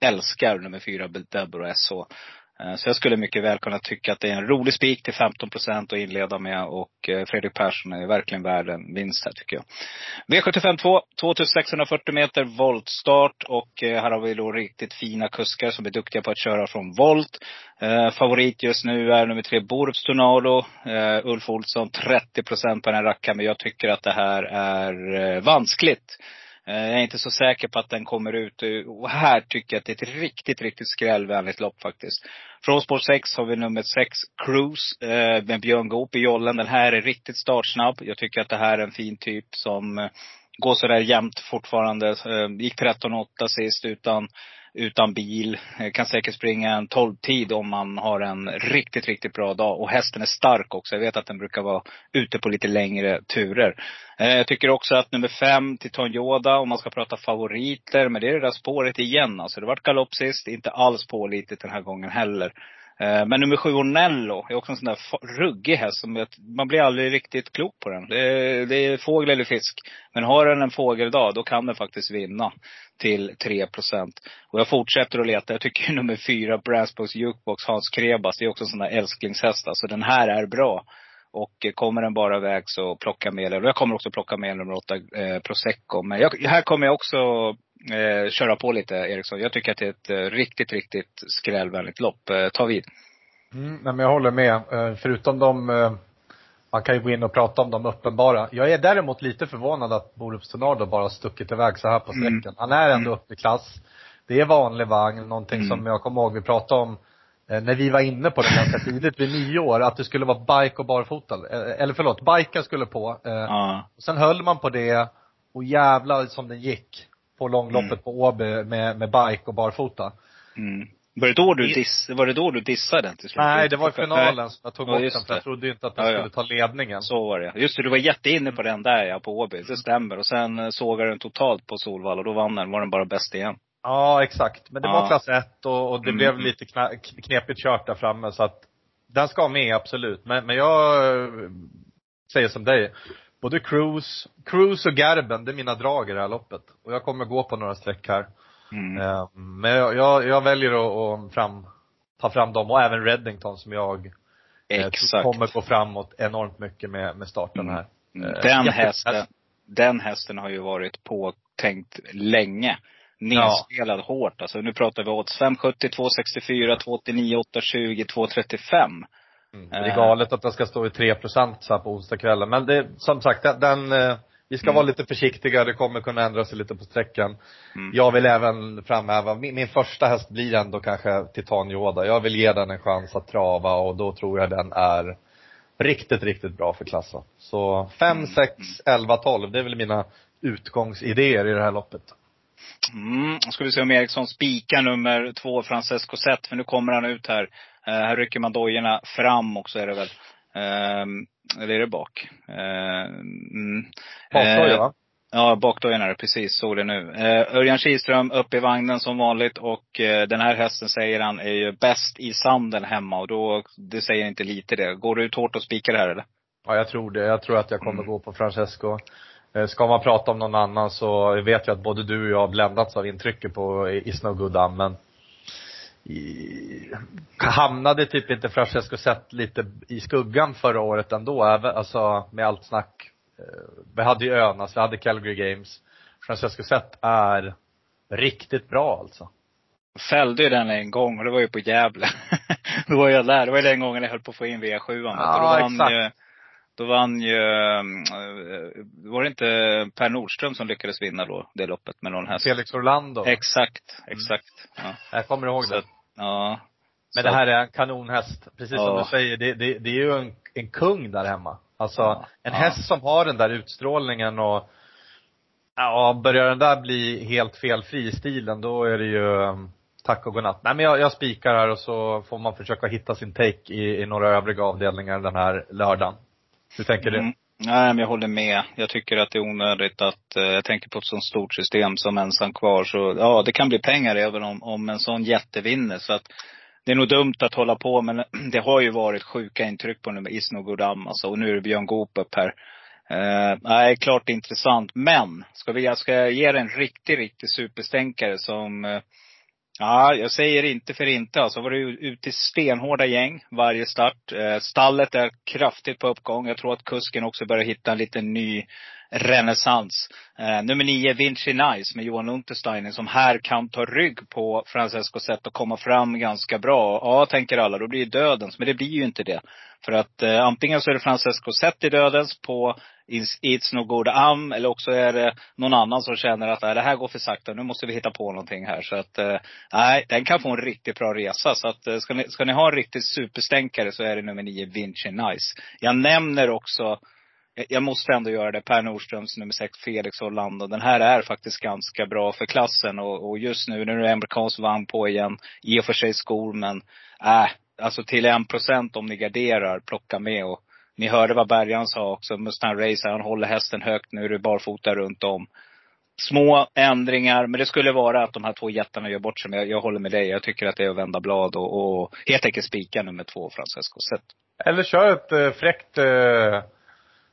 älskar nummer fyra Deborah SH. Eh, så jag skulle mycket väl kunna tycka att det är en rolig spik till 15 procent att inleda med. Och eh, Fredrik Persson är verkligen värd en vinst här tycker jag. V75 2, 2640 meter voltstart. Och eh, här har vi då riktigt fina kuskar som är duktiga på att köra från volt. Favorit just nu är nummer tre Borups Tornado. Ulf Olsson 30 procent på den rackaren. Men jag tycker att det här är vanskligt. Eh, jag är inte så säker på att den kommer ut. Och här tycker jag att det är ett riktigt, riktigt skrällvänligt lopp faktiskt. Från spår 6 har vi nummer 6 Cruise eh, med Björn Goop i jollen. Den här är riktigt startsnabb. Jag tycker att det här är en fin typ som eh, går sådär jämnt fortfarande. Eh, Gick 13,8 sist utan, utan bil. Eh, kan säkert springa en 12-tid om man har en riktigt, riktigt bra dag. Och hästen är stark också. Jag vet att den brukar vara ute på lite längre turer. Eh, jag tycker också att nummer fem, Titon Yoda, om man ska prata favoriter. Men det är det där spåret igen alltså. Det vart galopp sist, inte alls pålitligt den här gången heller. Eh, men nummer sju, Ornello, är också en sån där ruggig häst som jag, man blir aldrig riktigt klok på den. Det är, det är fågel eller fisk. Men har den en fågeldag, då kan den faktiskt vinna till 3% Och jag fortsätter att leta. Jag tycker nummer fyra, Brassbox Jukebox, Hans Krebas, det är också en sån där älsklingshäst. Alltså den här är bra. Och eh, kommer den bara iväg så plocka med, och jag kommer också plocka med nummer åtta, eh, Prosecco. Men jag, här kommer jag också eh, köra på lite Eriksson. Jag tycker att det är ett eh, riktigt, riktigt skrällvänligt lopp. Eh, ta vid. Mm, nej, men jag håller med. Eh, Förutom de, eh, man kan ju gå in och prata om de uppenbara. Jag är däremot lite förvånad att Borups Tornado bara stuckit iväg så här på Mm. sträckan. Han är ändå uppe i klass. Det är vanlig vagn, någonting Mm. som jag kommer ihåg vi pratade om eh, när vi var inne på det ganska tidigt vid nio år, att det skulle vara bike och barfota. Eller förlåt, biken skulle på. Ja. och Sen höll man på det och jävlar som den gick på långloppet Mm. på Åby med, med bike och barfota. Mm. Var det då du, diss, var det då du dissade den till slut? Nej, det var i Nej. finalen som jag tog Ja, bort den för jag trodde ju inte att den Ja, ja. skulle ta ledningen. Så var det Just det, du var jätteinne på den där ja, på Åby. Det stämmer. Och sen eh, sågade den totalt på Solvalla och då vann den. Var den bara bäst igen. Ja, exakt. Men det Ja. var klass 1 och, och det Mm. blev lite kna, knepigt kört där framme så att den ska med absolut. Men, men jag eh, säger som dig. Både Cruise, Cruise och Gerben, det är mina drag i det här loppet. Och jag kommer gå på några streck här. Mm. Eh, Men jag, jag, jag väljer att, att fram, ta fram dem och även Reddington som jag eh, Exakt. kommer gå framåt enormt mycket med, med starten Mm. här. Mm. Eh, Den jätte- hästen, den hästen har ju varit påtänkt länge. Nedspelad hårt. Alltså nu pratar vi odds 570, 264, 289, 820, 235. Mm. Det är galet att den ska stå i 3 så här på onsdagskvällen. Men det, som sagt, den, den, eh, Vi ska vara lite försiktiga, det kommer kunna ändra sig lite på sträckan. Mm. Jag vill även framhäva, min, min första häst blir ändå kanske Titan Yoda. Jag vill ge den en chans att trava och då tror jag den är riktigt, riktigt bra för klassen. Så 5, 6, 11, 12, det är väl mina utgångsidéer i det här loppet. Mm. Ska vi se om Eriksson spikar nummer två, Francesco Zet. För nu kommer han ut här. Eh, här rycker man dojorna fram också är det väl. Eller är det bak? Eh, mm. Bakdoja Eh, va? Ja, bakdojan är det. Precis, såg det nu. Eh, Örjan Kihlström upp i vagnen som vanligt och eh, den här hästen säger han är ju bäst i sanden hemma och då, det säger inte lite det. Går du ut hårt och spikar här eller? Ja, jag tror det. Jag tror att jag kommer Mm. gå på Francesco. Eh, Ska man prata om någon annan så vet jag att både du och jag har bländats av intrycket på Is No Good men i, hamnade typ inte Francesco sett lite i skuggan förra året ändå, även, alltså med allt snack. Eh, Vi hade ju Önas, vi hade Calgary Games. Francesco sett är riktigt bra alltså. Fällde ju den en gång och det var ju på Gävle. då var jag där. Det var den gången jag höll på att få in V7. vet du. Ja, exakt. ju, då vann ju, eh, var det inte Per Nordström som lyckades vinna då, det loppet med någon häst? Felix Orlando. Exakt, exakt. Ja. jag kommer ihåg Så, det. ja. Men Så det här är en kanonhäst. Precis som Ja. du säger, det, det, det är ju en, en kung där hemma. Alltså, Ja. en häst som har den där utstrålningen och Ja, börjar den där bli helt felfri i stilen, då är det ju um, tack och godnatt. Nej men jag, jag spikar här och så får man försöka hitta sin take i, i några övriga avdelningar den här lördagen. Hur tänker du? Mm. Nej, men jag håller med. Jag tycker att det är onödigt att, eh, jag tänker på ett sånt stort system som ensam kvar. Så ja, det kan bli pengar även om, om en sån jätte vinner. Så att det är nog dumt att hålla på, men det har ju varit sjuka intryck på nu med Isno alltså. Och nu är det Björn Goop upp här. Eh, nej, klart intressant. Men, ska vi, jag ska ge dig en riktig, riktig superstänkare som eh, Ja, jag säger inte för inte. Alltså var det ute i stenhårda gäng varje start. Eh, stallet är kraftigt på uppgång. Jag tror att kusken också börjar hitta en liten ny renässans. Eh, nummer nio, Vinci Nice med Johan Untersteiner som här kan ta rygg på Francesco sätt och komma fram ganska bra. Ja, tänker alla, då blir det dödens. Men det blir ju inte det. För att eh, antingen så är det Francesco sett i dödens på It's No Good Am eller också är det någon annan som känner att "Nej, det här går för sakta, nu måste vi hitta på någonting här. Så att, eh, nej, den kan få en riktigt bra resa. Så att, eh, ska ni, ska ni ha en riktig superstänkare så är det nummer nio, Vinci Nice. Jag nämner också, jag- måste ändå göra det, Per Nordströms nummer sex, Felix Orlando. Den här är faktiskt ganska bra för klassen och, och just nu, nu är det amerikansk vagn på igen. I och för sig skor, men äh, alltså till en procent om ni garderar, plocka med och ni hörde vad Bergan sa också, Mustang Racer, han håller hästen högt, nu är det barfota runt om. Små ändringar, men det skulle vara att de här två jättarna gör bort sig. Men jag, jag håller med dig, jag tycker att det är att vända blad och, och helt enkelt spika nummer två, Francesco Zet. Eller kör ett eh, fräckt eh,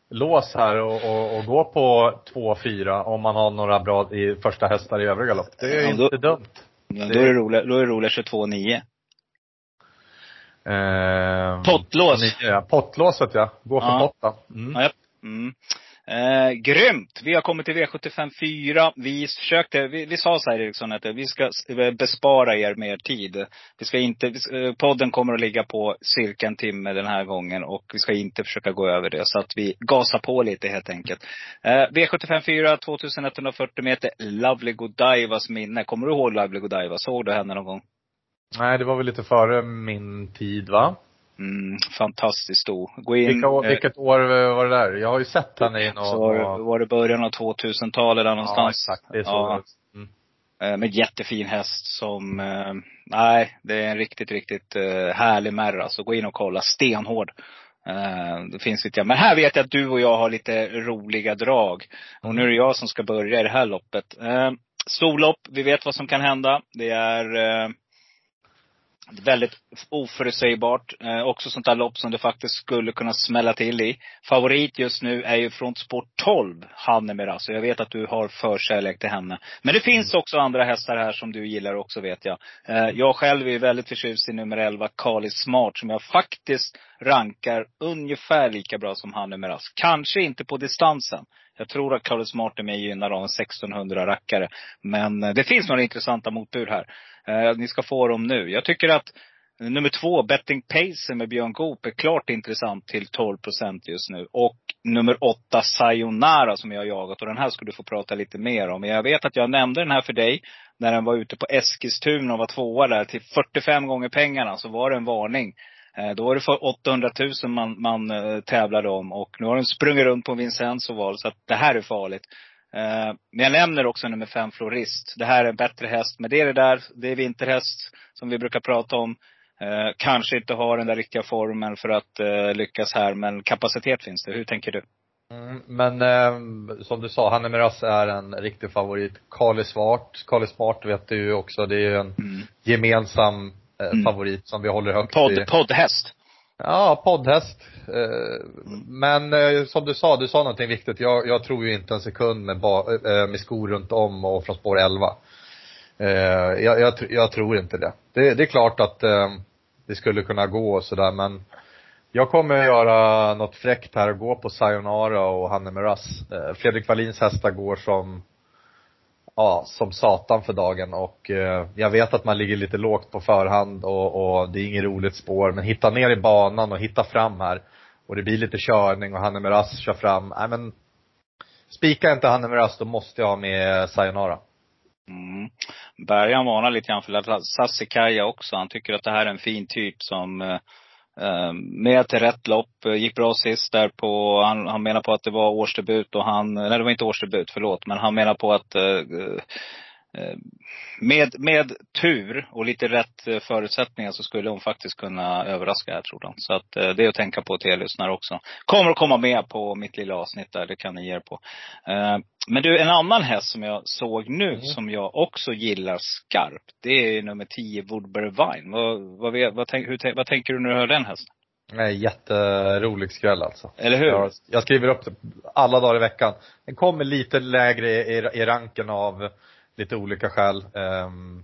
lås här och, och, och gå på 2-4 om man har några bra i första hästar i övriga lopp. Det är Ja, inte då- dumt. Men då är det roligt, då är det roligt 22-9. Eh, Pottlås. Ja, pottlåset ja. Gå för Ja. potta. Mm. Ja, japp. Mm. Eh, grymt! Vi har kommit till V75 4. Vi försökte, vi, vi sa så här Eriksson att vi ska s- bespara er mer tid. Vi ska inte, vi, eh, podden kommer att ligga på cirka en timme den här gången och vi ska inte försöka gå över det. Så att vi gasar på lite helt enkelt. Eh, V75 4, 2140 meter, Lovely Godivas minne. Kommer du ihåg Lovely Godiva? Såg du henne någon gång? Nej, det var väl lite före min tid va? Mm, fantastiskt stor. Gå in. Vilka, år- eh, vilket år var det där? Jag har ju sett henne i någon... så var var det början av 2000-talet där Ja, någonstans. exakt. Det är så. Ja. Mm. Eh, Med jättefin häst som, eh, nej, det är en riktigt, riktigt eh, härlig märra. Så gå in och kolla, stenhård. Eh, det finns lite, men här vet jag att du och jag har lite roliga drag. Och nu är det jag som ska börja i det här loppet. Eh, storlopp, vi vet vad som kan hända. Det är eh, väldigt oförutsägbart. Eh, också sånt där lopp som det faktiskt skulle kunna smälla till i. Favorit just nu är ju från sport 12, Hanne Miraz. Jag vet att du har förkärlek till henne. Men det finns också andra hästar här som du gillar också vet jag. Eh, jag själv är väldigt förtjust i nummer 11, Kali Smart, som jag faktiskt rankar ungefär lika bra som Hanne Miraz. Kanske inte på distansen. Jag tror att Carlos Martin är mer gynnad av en 1600 rackare. Men eh, det finns några intressanta motbud här. Eh, ni ska få dem nu. Jag tycker att Nummer två, Betting Pacer med Björn Goop är klart intressant till 12 procent just nu. Och nummer åtta, Sayonara som jag har jagat. Och den här ska du få prata lite mer om. Men jag vet att jag nämnde den här för dig när den var ute på Eskilstuna och var tvåa där till 45 gånger pengarna. Så var det en varning. Eh, Då var det för 800 000 man, man eh, tävlade om. Och nu har den sprungit runt på Vincenzo-val. Så att det här är farligt. Eh, Men jag nämner också nummer fem, Florist. Det här är en bättre häst. Men det är det där, det är vinterhäst som vi brukar prata om. Kanske inte har den där riktiga formen för att lyckas här, men kapacitet finns det. Hur tänker du? Mm, men eh, som du sa, Hanne Miraz är en riktig favorit. Carly Smart, Carly Smart vet du ju också, det är ju en Mm. gemensam Mm. favorit som vi håller högt i. Podd, poddhäst. Ja, poddhäst. Eh, Men eh, som du sa, du sa någonting viktigt. Jag, jag tror ju inte en sekund med, ba, eh, med skor runt om och från spår 11. Eh, Jag, jag, jag tror inte det. det. Det är klart att eh, det skulle kunna gå och sådär men jag kommer att göra något fräckt här och gå på Sayonara och Hanne. Eh, Fredrik Wallins hästar går som ja, som satan för dagen och eh, jag vet att man ligger lite lågt på förhand och, och det är inget roligt spår men hitta ner i banan och hitta fram här och det blir lite körning och Hanne Miraz kör fram. Nej men spika inte Hanne Miraz då måste jag ha med Sayonara. Mm. Bergan varnar lite grann för Sassikaja också. Han tycker att det här är en fin typ som eh, Eh, med till rätt lopp, eh, gick bra sist där på, han, han menar på att det var årsdebut och han, eh, nej det var inte årsdebut, förlåt, men han menar på att med, med tur och lite rätt förutsättningar så skulle hon faktiskt kunna överraska här tror han. Så att det är att tänka på till er lyssnare också. Kommer att komma med på mitt lilla avsnitt där, det kan ni ge er på. Men du, en annan häst som jag såg nu, som jag också gillar skarpt, det är nummer 10, Woodbury Vine. Vad, vad, vad, tänk, hur, vad tänker du när du hör den hästen? Nej, jätterolig skräll alltså. Eller hur? Jag, jag skriver upp det alla dagar i veckan. Den kommer lite lägre i, i, i ranken av lite olika skäl. Ehm,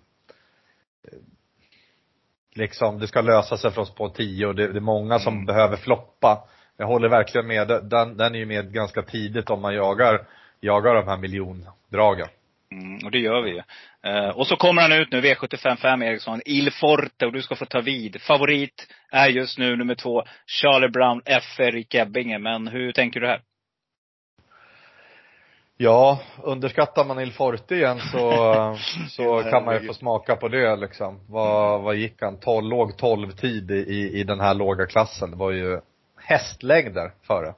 liksom, det ska lösa sig från spår 10 och det, det är många som Mm. behöver floppa. Jag håller verkligen med. Den, den är ju med ganska tidigt om man jagar, jagar de här miljondragen. Mm, och det gör vi ju. Eh, och så kommer han ut nu, V755 Eriksson, Il Forte, och du ska få ta vid. Favorit är just nu nummer två, Charlie Brown FR i Ebbinge. Men hur tänker du här? Ja, underskattar man Il Forte igen så, så kan man ju få smaka på det liksom. Vad, vad gick han? 12, låg 12 tid i, i den här låga klassen. Det var ju hästlängder före.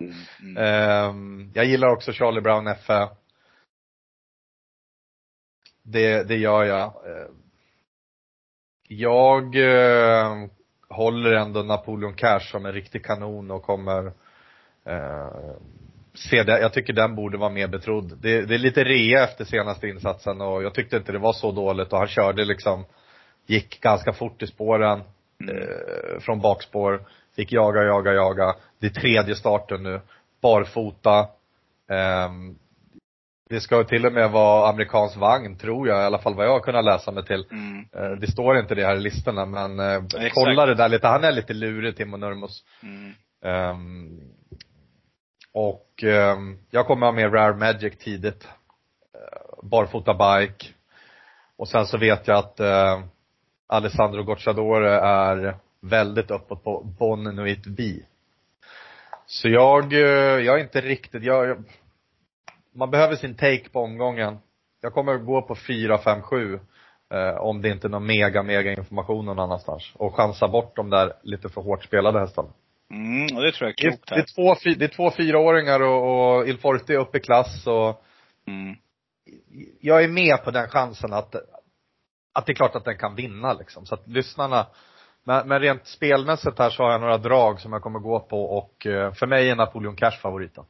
Mm. Ehm, jag gillar också Charlie Brown FA. Det, det gör jag. Ehm, Jag eh, håller ändå Napoleon Cash som en riktig kanon och kommer eh, se det. Jag tycker den borde vara mer betrodd. Det, det är lite rea efter senaste insatsen och jag tyckte inte det var så dåligt och han körde liksom, gick ganska fort i spåren eh, från bakspår. Fick jaga, jaga, jaga. Det är tredje starten nu. Barfota. Ehm, det ska till och med vara amerikansk vagn, tror jag, i alla fall vad jag har kunnat läsa mig till. Mm. Eh, Det står inte det här i listorna men eh, Exakt. kolla det där lite. Han är lite lurig, Timo Nurmos. Mm. Ehm, och ehm, jag kommer ha med Rare Magic tidigt. Uh, barfota bike. Och sen så vet jag att uh, Alessandro Gocciadore är väldigt uppåt på Bonnuit V. Så jag, eh, jag är inte riktigt, jag, man behöver sin take på omgången. Jag kommer att gå på 4, 5, 7. Eh, om det inte är någon mega, mega information någon annanstans. Och chansa bort de där lite för hårt spelade hästarna. Mm, det tror jag är klokt det, är två, det är två fyraåringar och, och Il Forte är uppe i klass och Mm. jag är med på den chansen att, att det är klart att den kan vinna liksom. Så att lyssnarna, men, men rent spelmässigt här så har jag några drag som jag kommer gå på och eh, för mig är Napoleon Cash favoriten.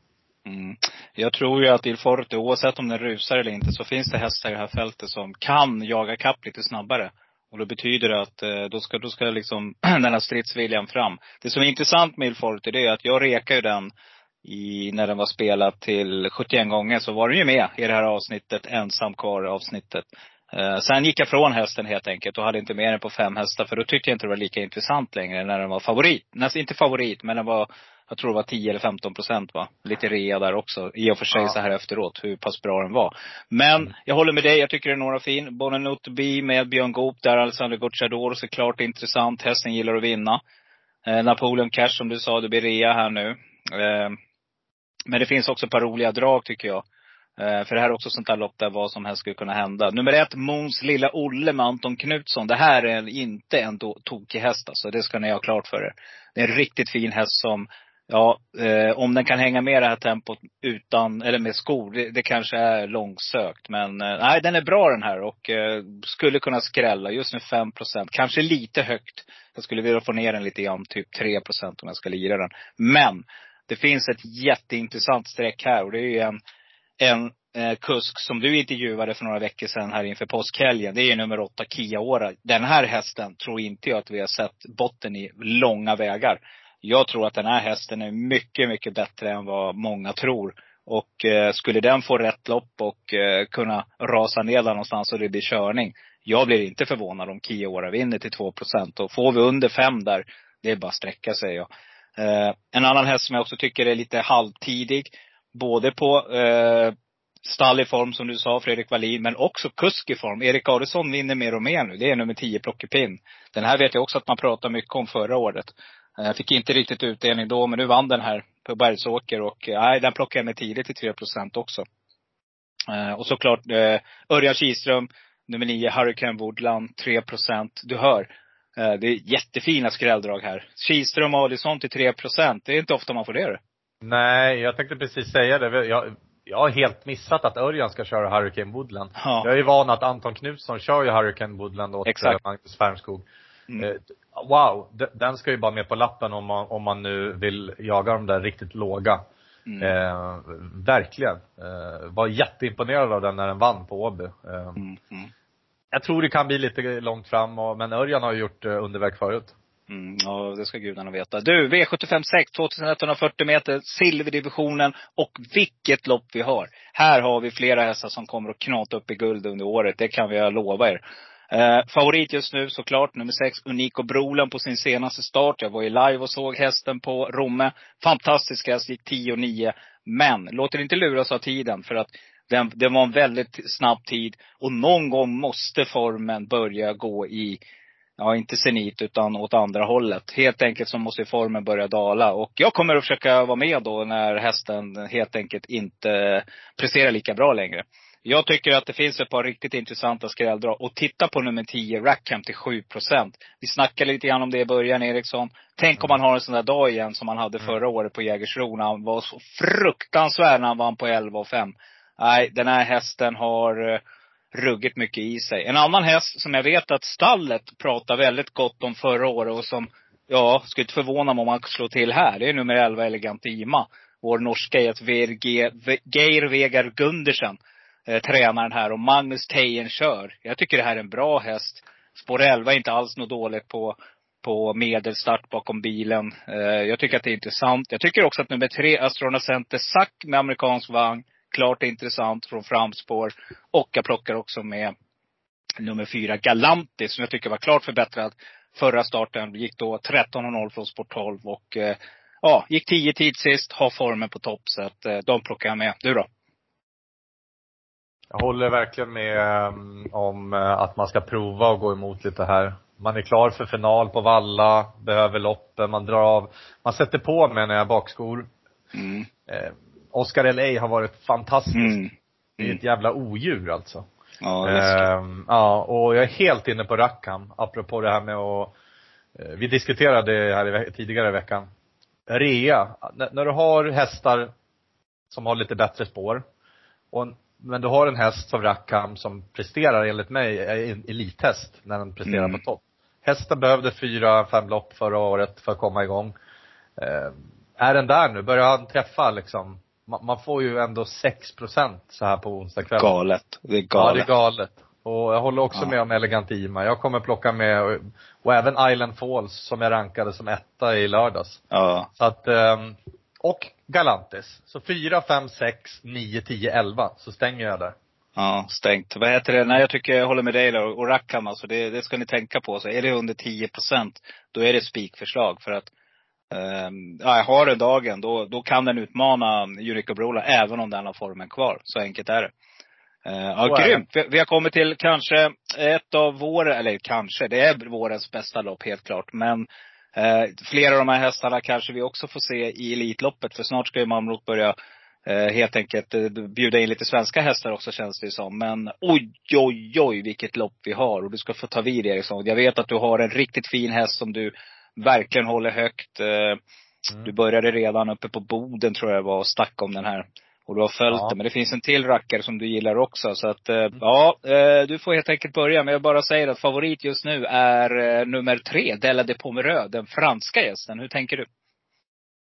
Mm. Jag tror ju att Il Forte, oavsett om den rusar eller inte, så finns det hästar i det här fältet som kan jaga kapp lite snabbare. Och det betyder att eh, då ska, då ska liksom den här stridsviljan fram. Det som är intressant med Il Forte, det är att jag rekar ju den i, när den var spelad till 71 gånger, så var den ju med i det här avsnittet, ensam kvar avsnittet. Eh, sen gick jag från hästen helt enkelt och hade inte med den på fem hästar, för då tyckte jag inte det var lika intressant längre när den var favorit. Nästan inte favorit, men den var jag tror det var 10 eller 15 procent va. Lite rea där också. I och för sig Ja. så här efteråt, hur pass bra den var. Men jag håller med dig, jag tycker den är några fin. Bonanot Bee med Björn Goop där, Alexander Gocciador såklart intressant. Hästen gillar att vinna. Eh, Napoleon Cash som du sa, det blir rea här nu. Eh, men det finns också ett par roliga drag tycker jag. Eh, För det här är också sånt där lopp där vad som helst skulle kunna hända. Nummer ett, Måns lilla Olle med Anton Knutsson. Det här är inte en tokig häst alltså. Det ska ni ha klart för er. Det är en riktigt fin häst som, ja, eh, om den kan hänga med det här tempot utan, eller med skor, det, det kanske är långsökt. Men eh, nej, den är bra den här och eh, skulle kunna skrälla. Just nu 5% Kanske lite högt. Jag skulle vilja få ner den lite grann, typ 3% om jag ska lira den. Men det finns ett jätteintressant streck här och det är ju en en eh, kusk som du intervjuade för några veckor sedan här inför påskhelgen. Det är nummer åtta, Kia Ora. Den här hästen tror inte jag att vi har sett botten i långa vägar. Jag tror att den här hästen är mycket, mycket bättre än vad många tror. Och eh, skulle den få rätt lopp och eh, kunna rasa ner där någonstans och det blir körning. Jag blir inte förvånad om Kiaora vinner till 2% Och får vi under fem där, det är bara att sträcka säger jag. Eh, en annan häst som jag också tycker är lite halvtidig både på eh, stall i form som du sa, Fredrik Wallin, men också kusk i form. Erik Adelsson vinner mer och mer nu. Det är nummer 10, Plockepinn. Den här vet jag också att man pratade mycket om förra året. Eh, jag fick inte riktigt utdelning då, men nu vann den här på Bergsåker och eh, nej, den plockade jag med tidigt till 3 procent också. Eh, och såklart eh, Örjan Kihlström, nummer 9, Hurricane Woodland, 3 procent. Du hör, det är jättefina skrälldrag här. Kihlström och Adelsson till 3 procent. Det är inte ofta man får det. Nej, jag tänkte precis säga det. Jag, jag har helt missat att Örjan ska köra Hurricane Woodland. Ja. Jag är van att Anton Knutsson kör ju Hurricane Woodland åt Exakt. eh, Magnus Färmskog. Mm. Eh, Wow, den ska ju bara med på lappen om man, om man nu vill jaga de där riktigt låga. Mm. Eh, verkligen. Eh, var jätteimponerad av den när den vann på Åby. Eh, Mm, mm, jag tror det kan bli lite långt fram, och, men Örjan har ju gjort eh, underverk förut mm, ja, det ska gudarna veta. Du, V75 6, 2140 meter, silverdivisionen. Och vilket lopp vi har! Här har vi flera hästar som kommer att knata upp i guld under året. Det kan vi lova er. Eh, favorit just nu såklart, nummer sex, Unico Brolen på sin senaste start. Jag var ju live och såg hästen på Romme. Fantastisk häst, gick 10-9. Men, låt er inte luras av tiden för att den, det var en väldigt snabb tid. Och någon gång måste formen börja gå i, ja inte senit utan åt andra hållet. Helt enkelt så måste formen börja dala. Och jag kommer att försöka vara med då när hästen helt enkelt inte presterar lika bra längre. Jag tycker att det finns ett par riktigt intressanta skrälldrag. Och titta på nummer 10, Rackham till 7 Vi snackade lite grann om det i början, Eriksson. Tänk om man har en sån där dag igen som man hade förra året på Jägersro när han var så fruktansvärd när han vann på 11 och 5. Nej, den här hästen har eh, ruggigt mycket i sig. En annan häst som jag vet att stallet pratar väldigt gott om förra året och som, ja, skulle inte förvåna mig om han slår till här. Det är nummer 11, Elegant Ima. Vår norska är ett Geir Vegar Gundersen. Eh, tränaren här och Magnus Tejen kör. Jag tycker det här är en bra häst. Spår 11 är inte alls något dåligt på, på medelstart bakom bilen. Eh, jag tycker att det är intressant. Jag tycker också att nummer tre, Astrona Center Sack med amerikansk vagn. Klart intressant från framspår. Och jag plockar också med nummer fyra, Galantis, som jag tycker var klart förbättrad. Förra starten gick då 13.00 från sport 12 och eh, ja, gick 10 tid sist, har formen på topp. Så att eh, de plockar jag med. Du då? Jag håller verkligen med um, om eh, att man ska prova och gå emot lite här. Man är klar för final på Valla, behöver loppen, man drar av. Man sätter på menar jag bakskor. Mm. Oscar LA har varit fantastiskt. Mm. Det är ett jävla odjur alltså. Ja. Ehm, ja, och jag är helt inne på Rackham, apropå det här med att, eh, vi diskuterade det här tidigare i veckan. Rea, N- när du har hästar som har lite bättre spår, och, men du har en häst som Rackham som presterar enligt mig, är en elithäst när den presterar Mm. på topp. Hästen behövde fyra, fem lopp förra året för att komma igång. Eh, är den där nu? Börjar han träffa liksom? Man, får ju ändå 6% så här på onsdag kväll. Galet. Det är Ja, det galet. är galet. Och jag håller också Ja. med om Elegant Ima. Jag kommer plocka med, och, och även Island Falls som jag rankade som etta i lördags. Ja. Så att, ehm, och Galantis. Så 4, 5, 6, 9, 10, 11. Så stänger jag där. Ja, stängt. Vad heter det? Nej, jag tycker jag håller med dig. Och Rackham alltså, det, det ska ni tänka på. Så är det under 10 procent, då är det spikförslag. För att ja, har den dagen, då, då kan den utmana Unico Brola även om den har formen kvar. Så enkelt är det. Eh, ja, det. grymt. Vi, har kommit till kanske ett av våra, eller kanske, det är vårens bästa lopp helt klart. Men eh, flera av de här hästarna kanske vi också får se i Elitloppet. För snart ska ju Mamrot börja eh, helt enkelt eh, bjuda in lite svenska hästar också känns det som. Men oj, oj, oj vilket lopp vi har. Och du ska få ta vid Eriksson. Jag vet att du har en riktigt fin häst som du verkligen håller högt. Eh, Du började redan uppe på Boden tror jag det var och stack om den här. Och du har följt Ja. den. Men det finns en till rackare som du gillar också. Så att, eh, ja, eh, du får helt enkelt börja. Men jag bara säger att favorit just nu är nummer tre, Della de Pomereux, den franska gästen. Hur tänker du?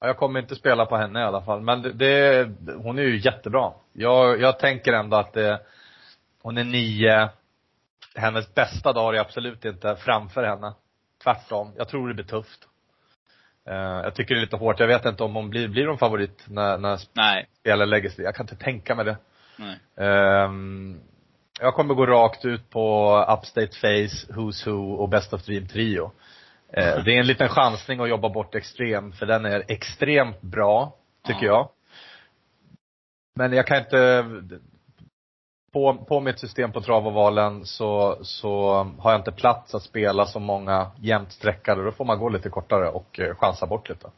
Ja, Jag kommer inte spela på henne i alla fall. Men det, det, hon är ju jättebra. Jag, jag tänker ändå att det, hon är nio. Hennes bästa dag är absolut inte framför henne. Tvärtom. Jag tror det blir tufft. Eh, jag tycker det är lite hårt. Jag vet inte om hon blir, blir hon favorit när, när Nej. spelare lägger sig. Jag kan inte tänka mig det. Nej. Ehm, jag kommer gå rakt ut på Upstate Face, Who's Who och Best of Dream Trio. Eh, det är en liten chansning att jobba bort extrem, för den är extremt bra, tycker Ja. jag. Men jag kan inte, på, på mitt system på travovalen så, så har jag inte plats att spela så många jämnt sträckade. Då får man gå lite kortare och eh, chansa bort lite.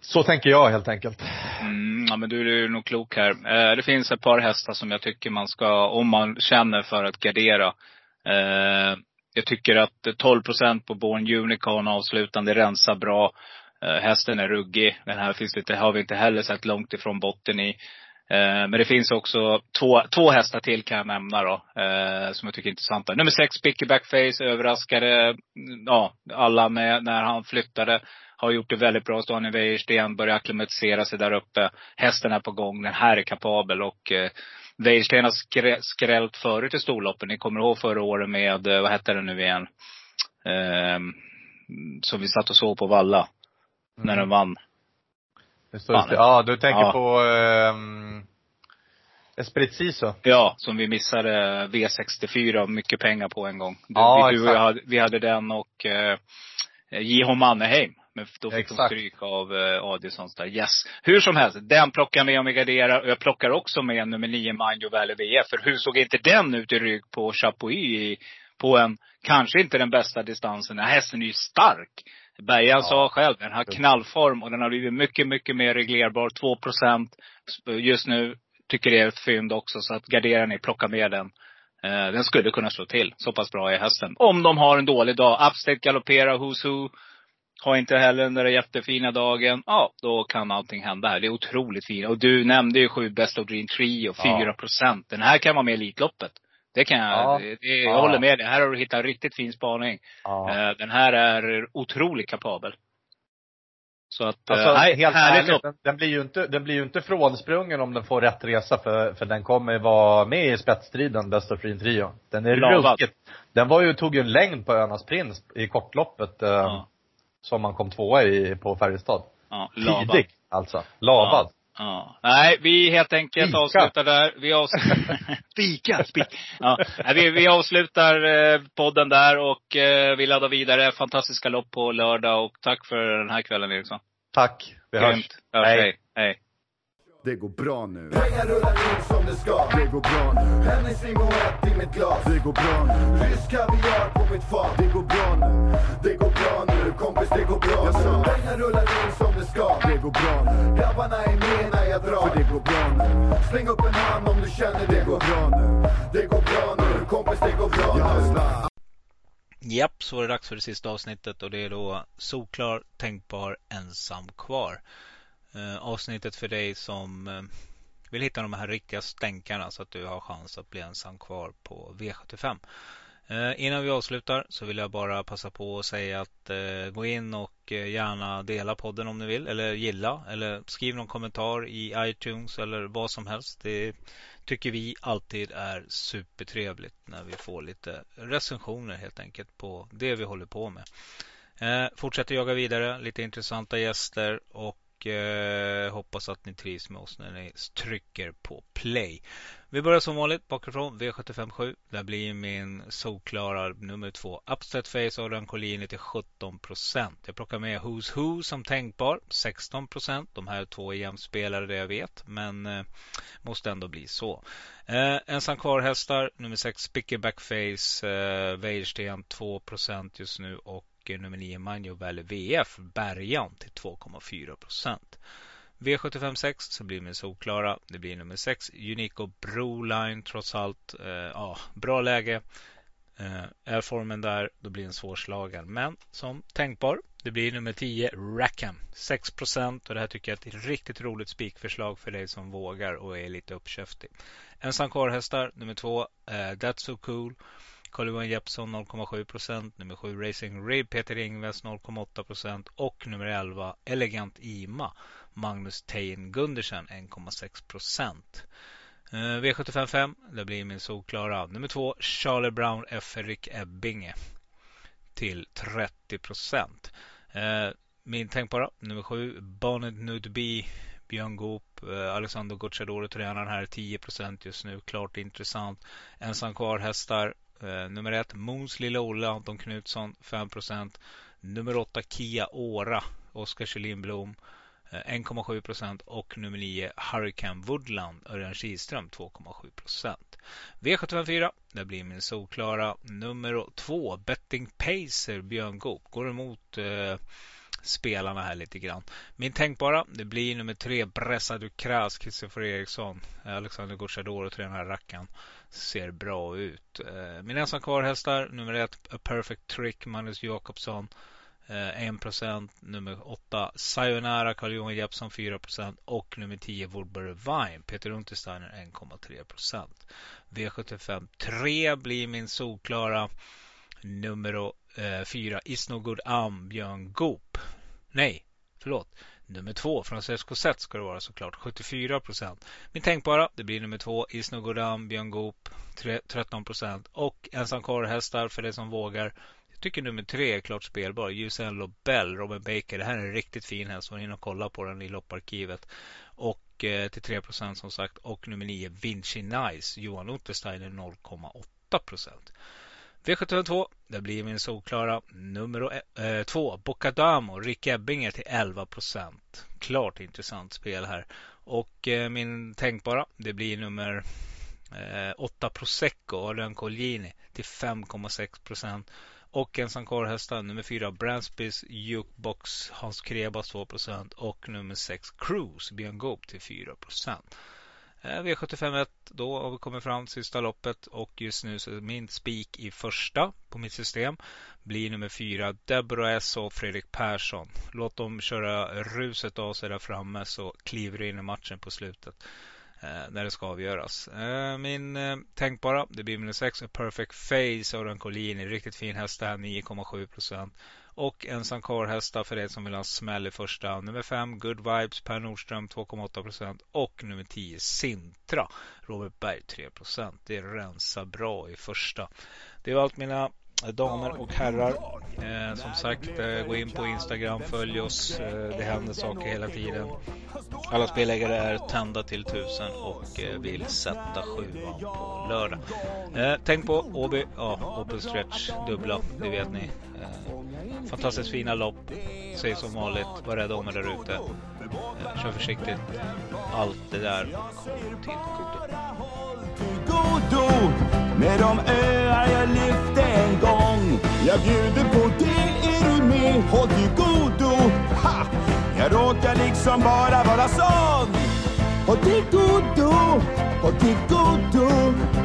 Så tänker jag helt enkelt. Mm, ja men du är nog klok här. Eh, det finns ett par hästar som jag tycker man ska, om man känner för att gardera. Eh, jag tycker att 12 procent på Born Unicorn avslutande rensar bra. Eh, hästen är ruggig. Den här finns lite, har vi inte heller sett långt ifrån botten i. Eh, men det finns också två, två hästar till kan jag nämna då. Eh, som jag tycker är intressanta. Nummer sex, Picky Backface, överraskade mm, ja, alla med när han flyttade. Har gjort det väldigt bra. I Wäjersten, börjar acklimatisera sig där uppe. Hästen är på gång. Den här är kapabel och eh, Wäjersten har skrä, skrällt förut i storloppen. Ni kommer ihåg förra året med, vad hette det nu igen? Eh, som vi satt och såg på Valla. När den vann. Ja, du tänker Ja. på um, Esprit Siso. Ja, som vi missade V64 mycket pengar på en gång. Du, Ja, vi, du hade, vi hade den och eh, J.H. Mannerheim. Men då fick de Exakt. stryk av eh, Adilssons där. Yes. Hur som helst, den plockar jag med om jag garderar. Jag plockar också med nummer 9 Manjo Valley VF. För hur såg inte den ut i rygg på Chapuis på en, kanske inte den bästa distansen. Den här hästen är ju stark. Bergan Ja. sa själv, den har knallform och den har blivit mycket, mycket mer reglerbar. 2 procent just nu. Tycker det är ett fynd också. Så att gardera ni, plocka med den. Eh, den skulle kunna slå till. Så pass bra är hästen. Om de har en dålig dag. Upstate galopperar, Who's Who. Har inte heller den där jättefina dagen. Ja, då kan allting hända här. Det är otroligt fint. Och du nämnde ju sju Best of Dream 3 och 4 procent. Den här kan vara med i Elitloppet. Det kan jag, Ja. det, det, jag Ja. håller med dig. Här har du hittat en riktigt fin spaning. Ja. Eh, Den här är otroligt kapabel. Så att, Alltså, eh, nej, helt ärligt, den, den, blir ju inte, den blir ju inte frånsprungen om den får rätt resa för, för den kommer vara med i spetsstriden, Best of Dream Trio. Den är ruskigt. Den var ju, tog ju en längd på Önas Prins i kortloppet, eh, Ja. som man kom tvåa i på Färjestad. Ja, lavad. Tidig, alltså. Lavad. Ja. Nej, vi helt enkelt Spika. avslutar där. Vi avslutar, spika, spika. Ja. Nej, vi, vi avslutar eh, podden där och eh, vi laddar vidare. Fantastiska lopp på lördag och tack för den här kvällen Eriksson. Tack. Vi hörs. Grymt. Hörs. Hej. Hej. Hej. Det går bra nu. Pengar rullar in som det ska. Det går bra nu. Hennes och ett i mitt glas. Det går bra nu. Rysk kaviar på mitt fat. Det går bra nu. Det går bra nu. Kompis, det går bra jag nu. Pengar rullar in som det ska. Det går bra nu. Grabbarna är med när jag drar. För det går bra nu. Släng upp en hand om du känner det går bra nu. Det går bra nu. Kompis, det går bra nu. Japp, så är det dags för det sista avsnittet och det är då solklar, tänkbar, ensam kvar. Eh, avsnittet för dig som eh, vill hitta de här riktiga stänkarna så att du har chans att bli ensam kvar på V75. Eh, innan vi avslutar så vill jag bara passa på att säga att eh, gå in och eh, gärna dela podden om ni vill eller gilla eller skriv någon kommentar i iTunes eller vad som helst. Det tycker vi alltid är supertrevligt när vi får lite recensioner helt enkelt på det vi håller på med. Eh, fortsätter jaga vidare, lite intressanta gäster och och eh, hoppas att ni trivs med oss när ni trycker på play. Vi börjar som vanligt bakifrån V757. Där blir min solklara nummer två Upset Face Adrian Collini till 17% Jag plockar med Who's Who som tänkbar 16 De här två är jämspelare det jag vet men eh, måste ändå bli så. Eh, ensam kvar hästar nummer 6 Spickerback Face eh, Wäjersten 2% just nu och nummer 9 Manjo Valley VF Bergan till 2,4% V75 6 så blir min solklara. Det blir nummer 6 Unico Broline trots allt. Eh, ja, bra läge. Eh, är formen där, då blir den svårslagen. Men som tänkbar, det blir nummer 10 Rackham. 6 och det här tycker jag är ett riktigt roligt spikförslag för dig som vågar och är lite uppkäftig. Ensam kvar nummer 2 eh, That's So Cool. Carl-Johan Jeppsson 0,7% Nummer 7 Racing Rib Peter Ingves 0,8% och nummer 11 Elegant Ima Magnus Tein Gundersen 1,6% eh, V755 det blir min solklara. Nummer 2 Charlie Brown F. Rick Ebbinge till 30 eh, Min tänkbara nummer 7 Bonnet Nudby Björn Goop, eh, Alexander Gocciadoro tränaren här 10% just nu. Klart intressant. Ensam kvar hästar Eh, nummer ett, Moons Lilla Olle, Anton Knutsson 5% Nummer 8 Kia Åra, Oskar Kjellin 1,7% och nummer 9 Hurricane Woodland Örjan Kihlström 2,7% V754 det blir min solklara. Nummer 2 Betting Pacer Björn Goop. Går emot eh, spelarna här lite grann. Min tänkbara, det blir nummer 3 Bressa Ducras Kristoffer Eriksson. Alexander Gocciadoro och den här rackaren ser bra ut. Eh, Mina ensam kvar-hästar, nummer ett A Perfect Trick, Magnus Jakobsson. Eh, 1% nummer 8 Sayonara Carl-Johan Jeppsson 4% och nummer 10 Woodbury Vine Peter Untersteiner 1,3% V75 3 blir min solklara nummer 4 eh, Is No Good Am Björn Goop Nej, förlåt Nummer två från SSK ska det vara såklart 74 procent. Min tänkbara det blir nummer två Isnogodam Björn Goop 13 procent och ensam hästar för det som vågar. Jag tycker nummer tre är klart spelbar. Usain Lobel, Robin Baker. Det här är en riktigt fin häst. Man hinner kolla på den i lopparkivet. Och eh, till 3 procent som sagt. Och nummer nio, Vinci Nice, Johan Untersteiner 0,8 procent. V752, det blir min solklara nummer eh, två. Bocadamo, Rick Ebbinger till 11 procent. Klart intressant spel här. Och eh, min tänkbara, det blir nummer eh, 8 Prosecco, Adrian Colgjini till 5,6 procent. Och ensam kvar nummer 4 Bransbys Jukebox, Hans Krebas 2 procent. Och nummer 6 Cruise, Björn Goop till 4 procent. Eh, V751 då har vi kommit fram till sista loppet och just nu så är min spik i första på mitt system blir nummer fyra Deborah S och Fredrik Persson. Låt dem köra ruset av sig där framme så kliver du in i matchen på slutet eh, när det ska avgöras. Eh, min eh, tänkbara, det blir nummer 6 Perfect Face av Collini. Riktigt fin häst där, 9,7 procent. Och ensam karlhästar för er som vill ha smäll i första. Nummer 5 Good Vibes Per Nordström 2,8 procent och nummer 10 Sintra Robert Berg 3 procent. Det rensar bra i första. Det var allt mina damer och herrar. Eh, som sagt, eh, gå in på Instagram, följ oss. Eh, det händer saker hela tiden. Alla spelägare är tända till tusen och eh, vill sätta sjuan på lördag. Eh, tänk på Åby, ja, Open Stretch, dubbla, det vet ni. Eh, fantastiskt fina lopp. Säg som vanligt, var rädda om er där ute. kör försiktigt. Allt det där kommer till godo med de öar jag lyfte en gång. Jag bjuder på det, är du med? Håll till godo. Ha! Jag råkar liksom bara vara sån. Håll till godo, håll till godo.